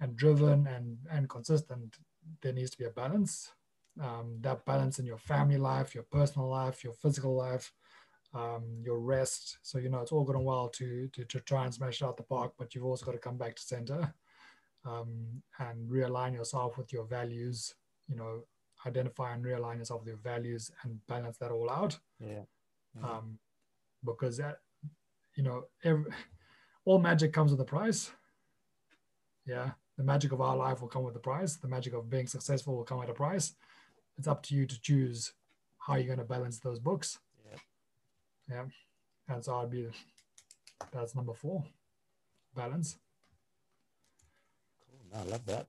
and driven and and consistent, there needs to be a balance. Um, that balance in your family life, your personal life, your physical life, um, your rest. So you know it's all good and well to, to to try and smash it out the park, but you've also got to come back to center um, and realign yourself with your values. You know, identify and realign yourself with your values and balance that all out. Yeah. yeah. Um, because that, you know, every, all magic comes with a price. Yeah, the magic of our life will come with a price. The magic of being successful will come at a price. It's up to you to choose how you're going to balance those books. Yeah, Yeah. that's I'd be. That's number four. Balance. Cool. I love that.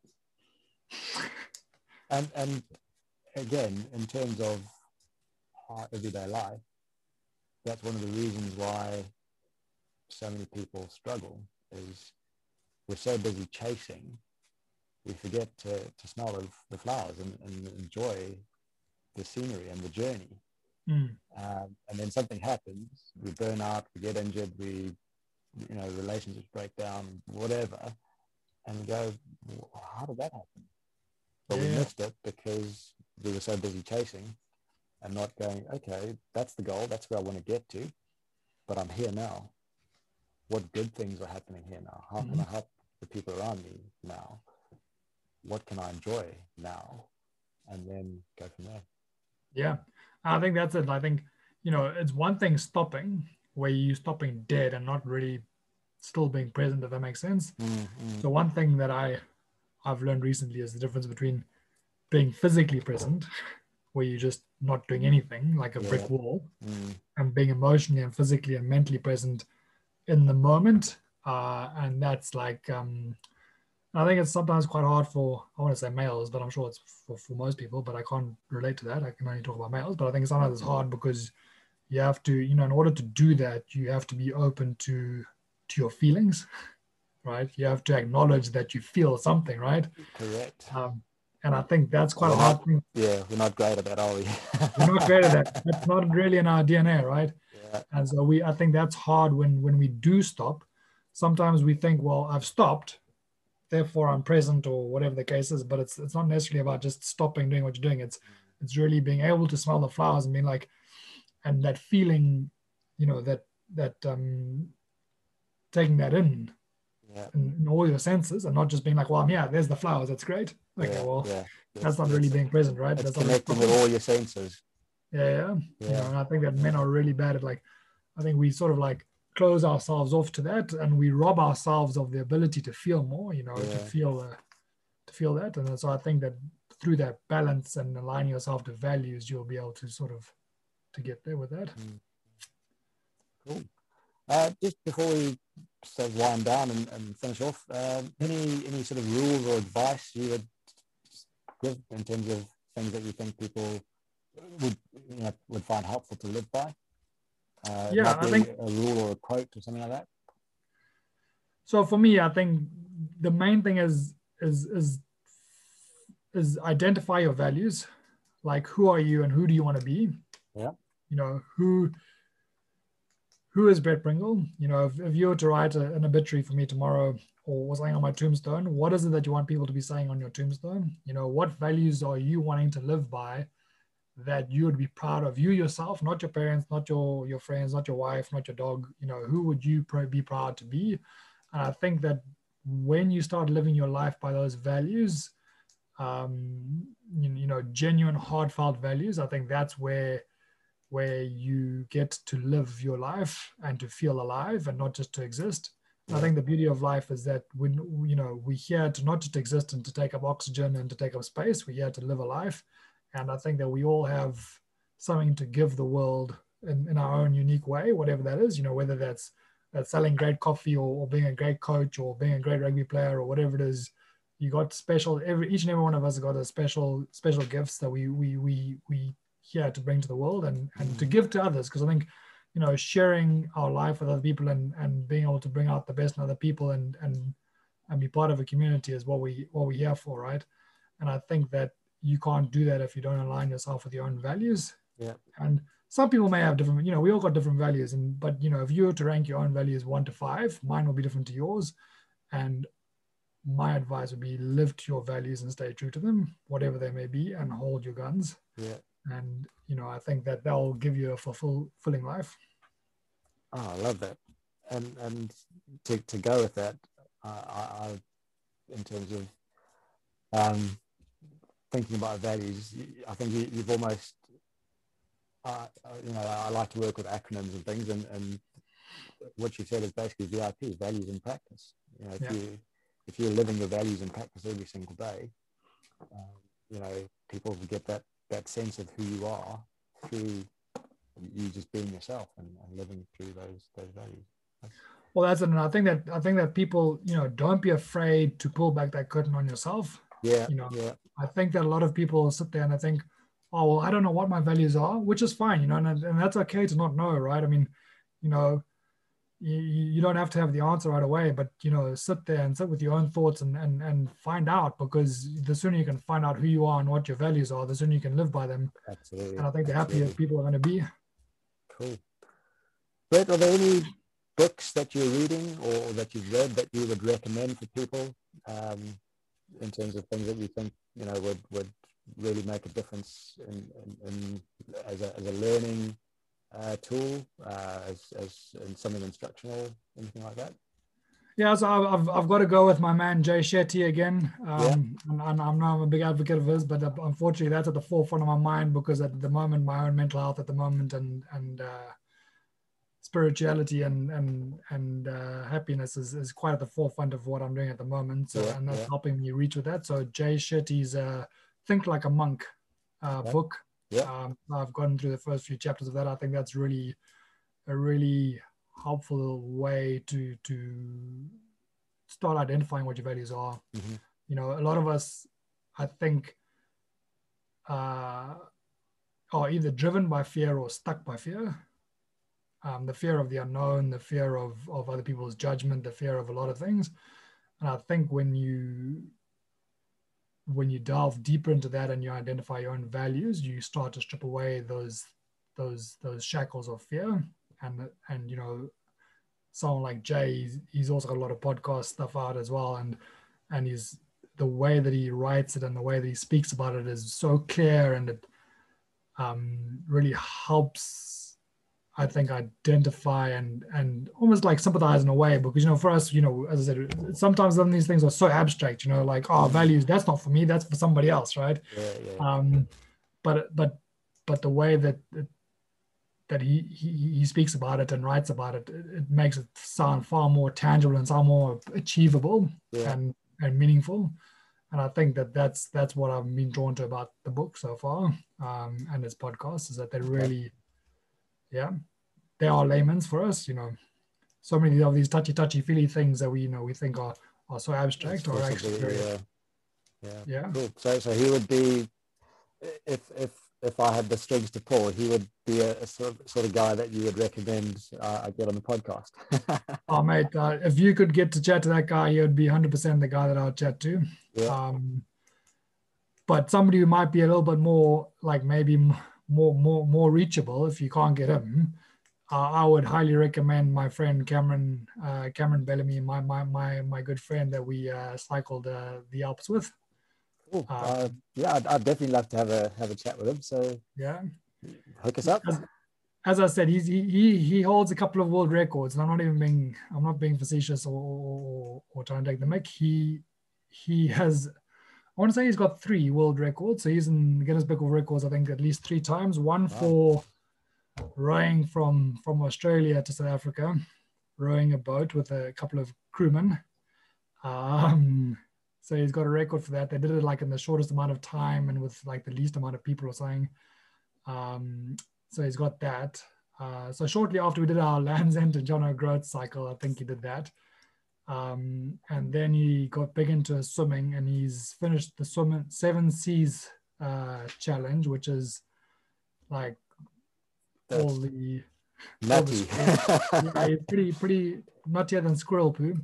[laughs] and and again, in terms of our everyday life, that's one of the reasons why so many people struggle is we're so busy chasing, we forget to, to smell the, the flowers and, and enjoy the scenery and the journey. Mm. Um, and then something happens, we burn out, we get injured, we, you know, relationships break down, whatever, and we go, how did that happen? But yeah. we missed it because we were so busy chasing and not going, okay, that's the goal, that's where I want to get to, but I'm here now. What good things are happening here now? How mm-hmm. can I help the people around me now? What can I enjoy now? And then go from there. Yeah. I think that's it. I think, you know, it's one thing stopping where you're stopping dead and not really still being present, if that makes sense. Mm-hmm. So one thing that I I've learned recently is the difference between being physically present, where you're just not doing anything like a yeah. brick wall, mm. and being emotionally and physically and mentally present in the moment. Uh, and that's like um, I think it's sometimes quite hard for I want to say males, but I'm sure it's for, for most people. But I can't relate to that. I can only talk about males. But I think sometimes it's hard because you have to, you know, in order to do that, you have to be open to to your feelings, [laughs] right? You have to acknowledge that you feel something, right? Correct. Um, And I think that's quite a hard thing. Yeah, we're not great at that, are we? we're not great at that. [laughs] That's not really in our DNA, right? Yeah. And so we, I think that's hard when when we do stop. Sometimes we think, well, I've stopped, therefore I'm present, or whatever the case is. But it's it's not necessarily about just stopping doing what you're doing. It's it's really being able to smell the flowers and being like, and that feeling, you know, that that um taking that in Yeah. in, in all your senses and not just being like, well, I'm here, there's the flowers, that's great. Okay, yeah, well, yeah. that's not really being present, right? It's That's connecting with all your senses. yeah, yeah. You know, and I think that men are really bad at like, I think we sort of like close ourselves off to that, and we rob ourselves of the ability to feel more. You know, to feel uh, to feel that, and so I think that through that balance and aligning yourself to values, you'll be able to sort of to get there with that. Cool. Uh, just before we sort of wind down and, and finish off, um, any any sort of rules or advice you would give in terms of things that you think people would you know, would find helpful to live by? Uh, Yeah, I think- a rule or a quote or something like that. So for me, I think the main thing is is is is identify your values, like who are you and who do you want to be. Yeah. You know who who is Brett Pringle? You know, if, if you were to write a, an obituary for me tomorrow or something on my tombstone, what is it that you want people to be saying on your tombstone? You know, what values are you wanting to live by that you would be proud of you yourself, not your parents, not your your friends, not your wife, not your dog. You know, who would you pr- be proud to be? And I think that when you start living your life by those values, um, you, you know, genuine, heartfelt values, I think that's where where you get to live your life and to feel alive and not just to exist. I think the beauty of life is that when you know we're here to not just exist and to take up oxygen and to take up space, we're here to live a life. And I think that we all have something to give the world in, in our own unique way, whatever that is, you know, whether that's that's selling great coffee or, or being a great coach or being a great rugby player or whatever it is you got special every each and every one of us got a special special gifts that we we we we here to bring to the world and and to mm-hmm. give to others. Because i think you know sharing our life with other people and and being able to bring out the best in other people and and and be part of a community is what we what we're here for right? And i think that you can't do that if you don't align yourself with your own values. Yeah. and some people may have different you know we all got different values and but you know if you were to rank your own values one to five mine will be different to yours. And my advice would be live to your values and stay true to them whatever they may be and hold your guns. Yeah. And you know i think that that'll give you a fulfill, fulfilling life Oh, I love that. And and to, to go with that, I, I, in terms of um, thinking about values, I think you, you've almost, uh, uh, you know, I like to work with acronyms and things, and, and what you said is basically VIP, values in practice. You know, if Yeah. you if you're living your values in practice every single day, um, you know, people will get that that sense of who you are through you just being yourself and, and living through those those values. well that's it and i think that i think that people you know don't be afraid to pull back that curtain on yourself Yeah, You know, yeah, I think that a lot of people sit there and I think, oh, well, I don't know what my values are, which is fine, you know, and, and that's okay to not know, right? I mean, you know, you, you don't have to have the answer right away, but, you know, sit there and sit with your own thoughts and, and, and find out because the sooner you can find out who you are and what your values are, the sooner you can live by them. absolutely. And I think the happier absolutely. people are going to be. Cool. Brett, are there any books that you're reading or that you've read that you would recommend for people um, in terms of things that you think you know would, would really make a difference in, in, in as, a, as a learning tool, uh, as, as in something instructional, anything like that? Yeah, so I've, I've, I've got to go with my man Jay Shetty again. Um, and, and I'm not a big advocate of his, but uh, unfortunately, that's at the forefront of my mind because at the moment, my own mental health at the moment and and uh, spirituality and and and uh, happiness is, is quite at the forefront of what I'm doing at the moment. So Yeah, and that's yeah. helping me reach with that. So Jay Shetty's uh, "Think Like a Monk" uh, Yeah. book. Yeah. Um, I've gone through the first few chapters of that. I think that's really a really helpful way to to start identifying what your values are. Mhm. You know, a lot of us, I think, uh, are either driven by fear or stuck by fear. Um, the fear of the unknown, the fear of of other people's judgment, the fear of a lot of things. And I think when you when you delve deeper into that and you identify your own values, you start to strip away those those those shackles of fear. And and you know, someone like Jay, he's, he's also got a lot of podcast stuff out as well, and and he's the way that he writes it and the way that he speaks about it is so clear and it um, really helps I think identify and and almost like sympathize in a way because you know for us you know as I said sometimes some of these things are so abstract you know like oh values that's not for me that's for somebody else right Yeah, yeah. um but but but the way that that, he, he he speaks about it and writes about it, it it makes it sound far more tangible and sound more achievable Yeah. and and meaningful and i think that that's that's what i've been drawn to about the book so far um and his podcast is that they really yeah they are layman's for us you know so many of these touchy touchy feely things that we you know we think are are so abstract or actually very yeah. yeah. yeah Cool. So, so he would be, if if if I had the strings to pull, he would be a, a sort, of, sort of guy that you would recommend uh, I get on the podcast. [laughs] Oh, mate, uh, if you could get to chat to that guy, he would be 100% the guy that I'll chat to. yeah. Um, but somebody who might be a little bit more, like maybe more, more, more reachable if you can't get him, uh, I would highly recommend my friend Cameron, uh, Cameron Bellamy, my, my, my, my good friend that we uh, cycled uh, the Alps with. Cool. um, Uh, yeah, I'd, I'd definitely love to have a have a chat with him. So Yeah. hook us up. As, as I said, he's, he, he, he holds a couple of world records, and I'm not even being, I'm not being facetious or, or, or trying to take the mic. He, he has, I want to say he's got three world records. So he's in Guinness Book of Records, I think, at least three times. One Wow. for rowing from from Australia to South Africa, rowing a boat with a couple of crewmen. Um, so he's got a record for that. They did it like in the shortest amount of time and with like the least amount of people or something. Um, so he's got that. Uh, so shortly after we did our [laughs] Land's End to John O'Groats cycle, I think he did that. Um, and then he got big into swimming and he's finished the swim seven seas uh, challenge, which is like all the nutty. [laughs] yeah, pretty pretty nuttier than squirrel poo.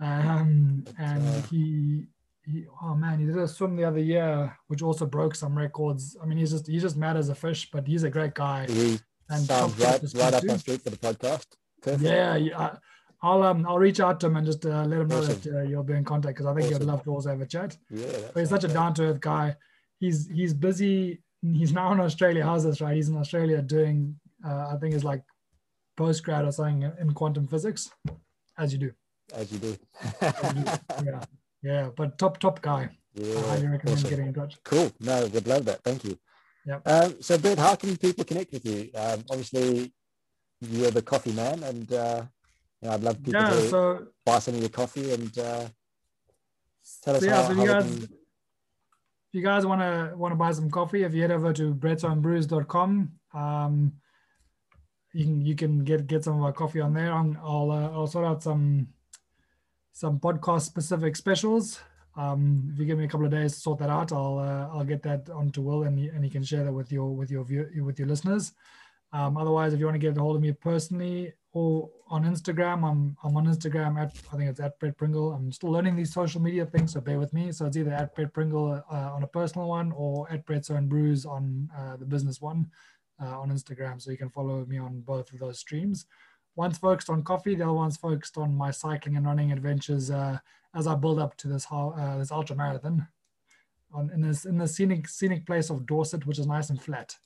Um, and Uh. he, he oh man, he did a swim the other year, which also broke some records. I mean, he's just he's just mad as a fish, but he's a great guy. he And sounds right, right up our street for the podcast. Perfect. Yeah, yeah. I'll um I'll reach out to him and just uh, let him know Awesome. that uh, you'll be in contact because I think Awesome. he'd love to also have a chat. Yeah. But he's such a down to earth guy. He's he's busy. He's now in Australia. How's this right? He's in Australia doing uh, I think it's like post grad or something in quantum physics, as you do. As you do. [laughs] Yeah, yeah. But top top guy. I highly recommend Awesome. getting in touch. Cool. No, would love that. Thank you. Yep. Um, so, Brett, how can people connect with you? Um, obviously, you're the coffee man, and uh, you know, I'd love people Yeah. to So buy some of your coffee and uh, tell us So, yeah, how, so how you guys- can- if you guys want to want to buy some coffee, if you head over to brettsownbrews.com, um, you can you can get get some of our coffee on there. I'm, I'll uh, I'll sort out some some podcast specific specials. Um, if you give me a couple of days to sort that out, I'll uh, I'll get that onto Will and he, and he can share that with your with your view, with your listeners. Um, otherwise, if you want to get a hold of me personally or on Instagram, I'm I'm on Instagram at I think it's at Brett Pringle. I'm still learning these social media things, so bear with me. So it's either at Brett Pringle uh, on a personal one or at Brett's Own Brews on uh, the business one uh, on Instagram. So you can follow me on both of those streams. One's focused on coffee, the other one's focused on my cycling and running adventures uh, as I build up to this uh, this ultra marathon on in this in the scenic scenic place of Dorset, which is nice and flat.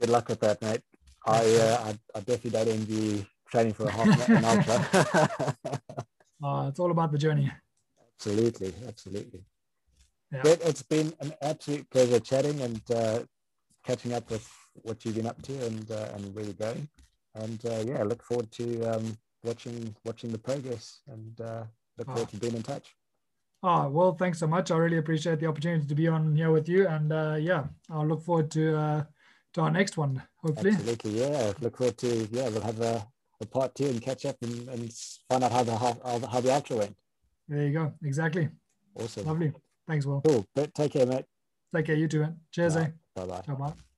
good luck with that, mate. I, uh, I, I definitely don't envy training for a half an ultra. [laughs] Uh, it's all about the journey. absolutely, absolutely. Yeah. Brett, it's been an absolute pleasure chatting and uh, catching up with what you've been up to and uh, and where you're going. And uh, yeah, I look forward to um, watching watching the progress and uh, look forward to being in touch. Oh, well, thanks so much. I really appreciate the opportunity to be on here with you. And uh, yeah, I'll look forward to uh, to our next one, hopefully. Absolutely, yeah. Look forward to yeah. We'll have a, a part two and catch up and, and find out how the how, how the ultra went. There you go. Exactly. Awesome. Lovely. Thanks, Will. Cool. But take care, mate. Take care. You too. man. Cheers, eh? Bye bye. Ciao, bye.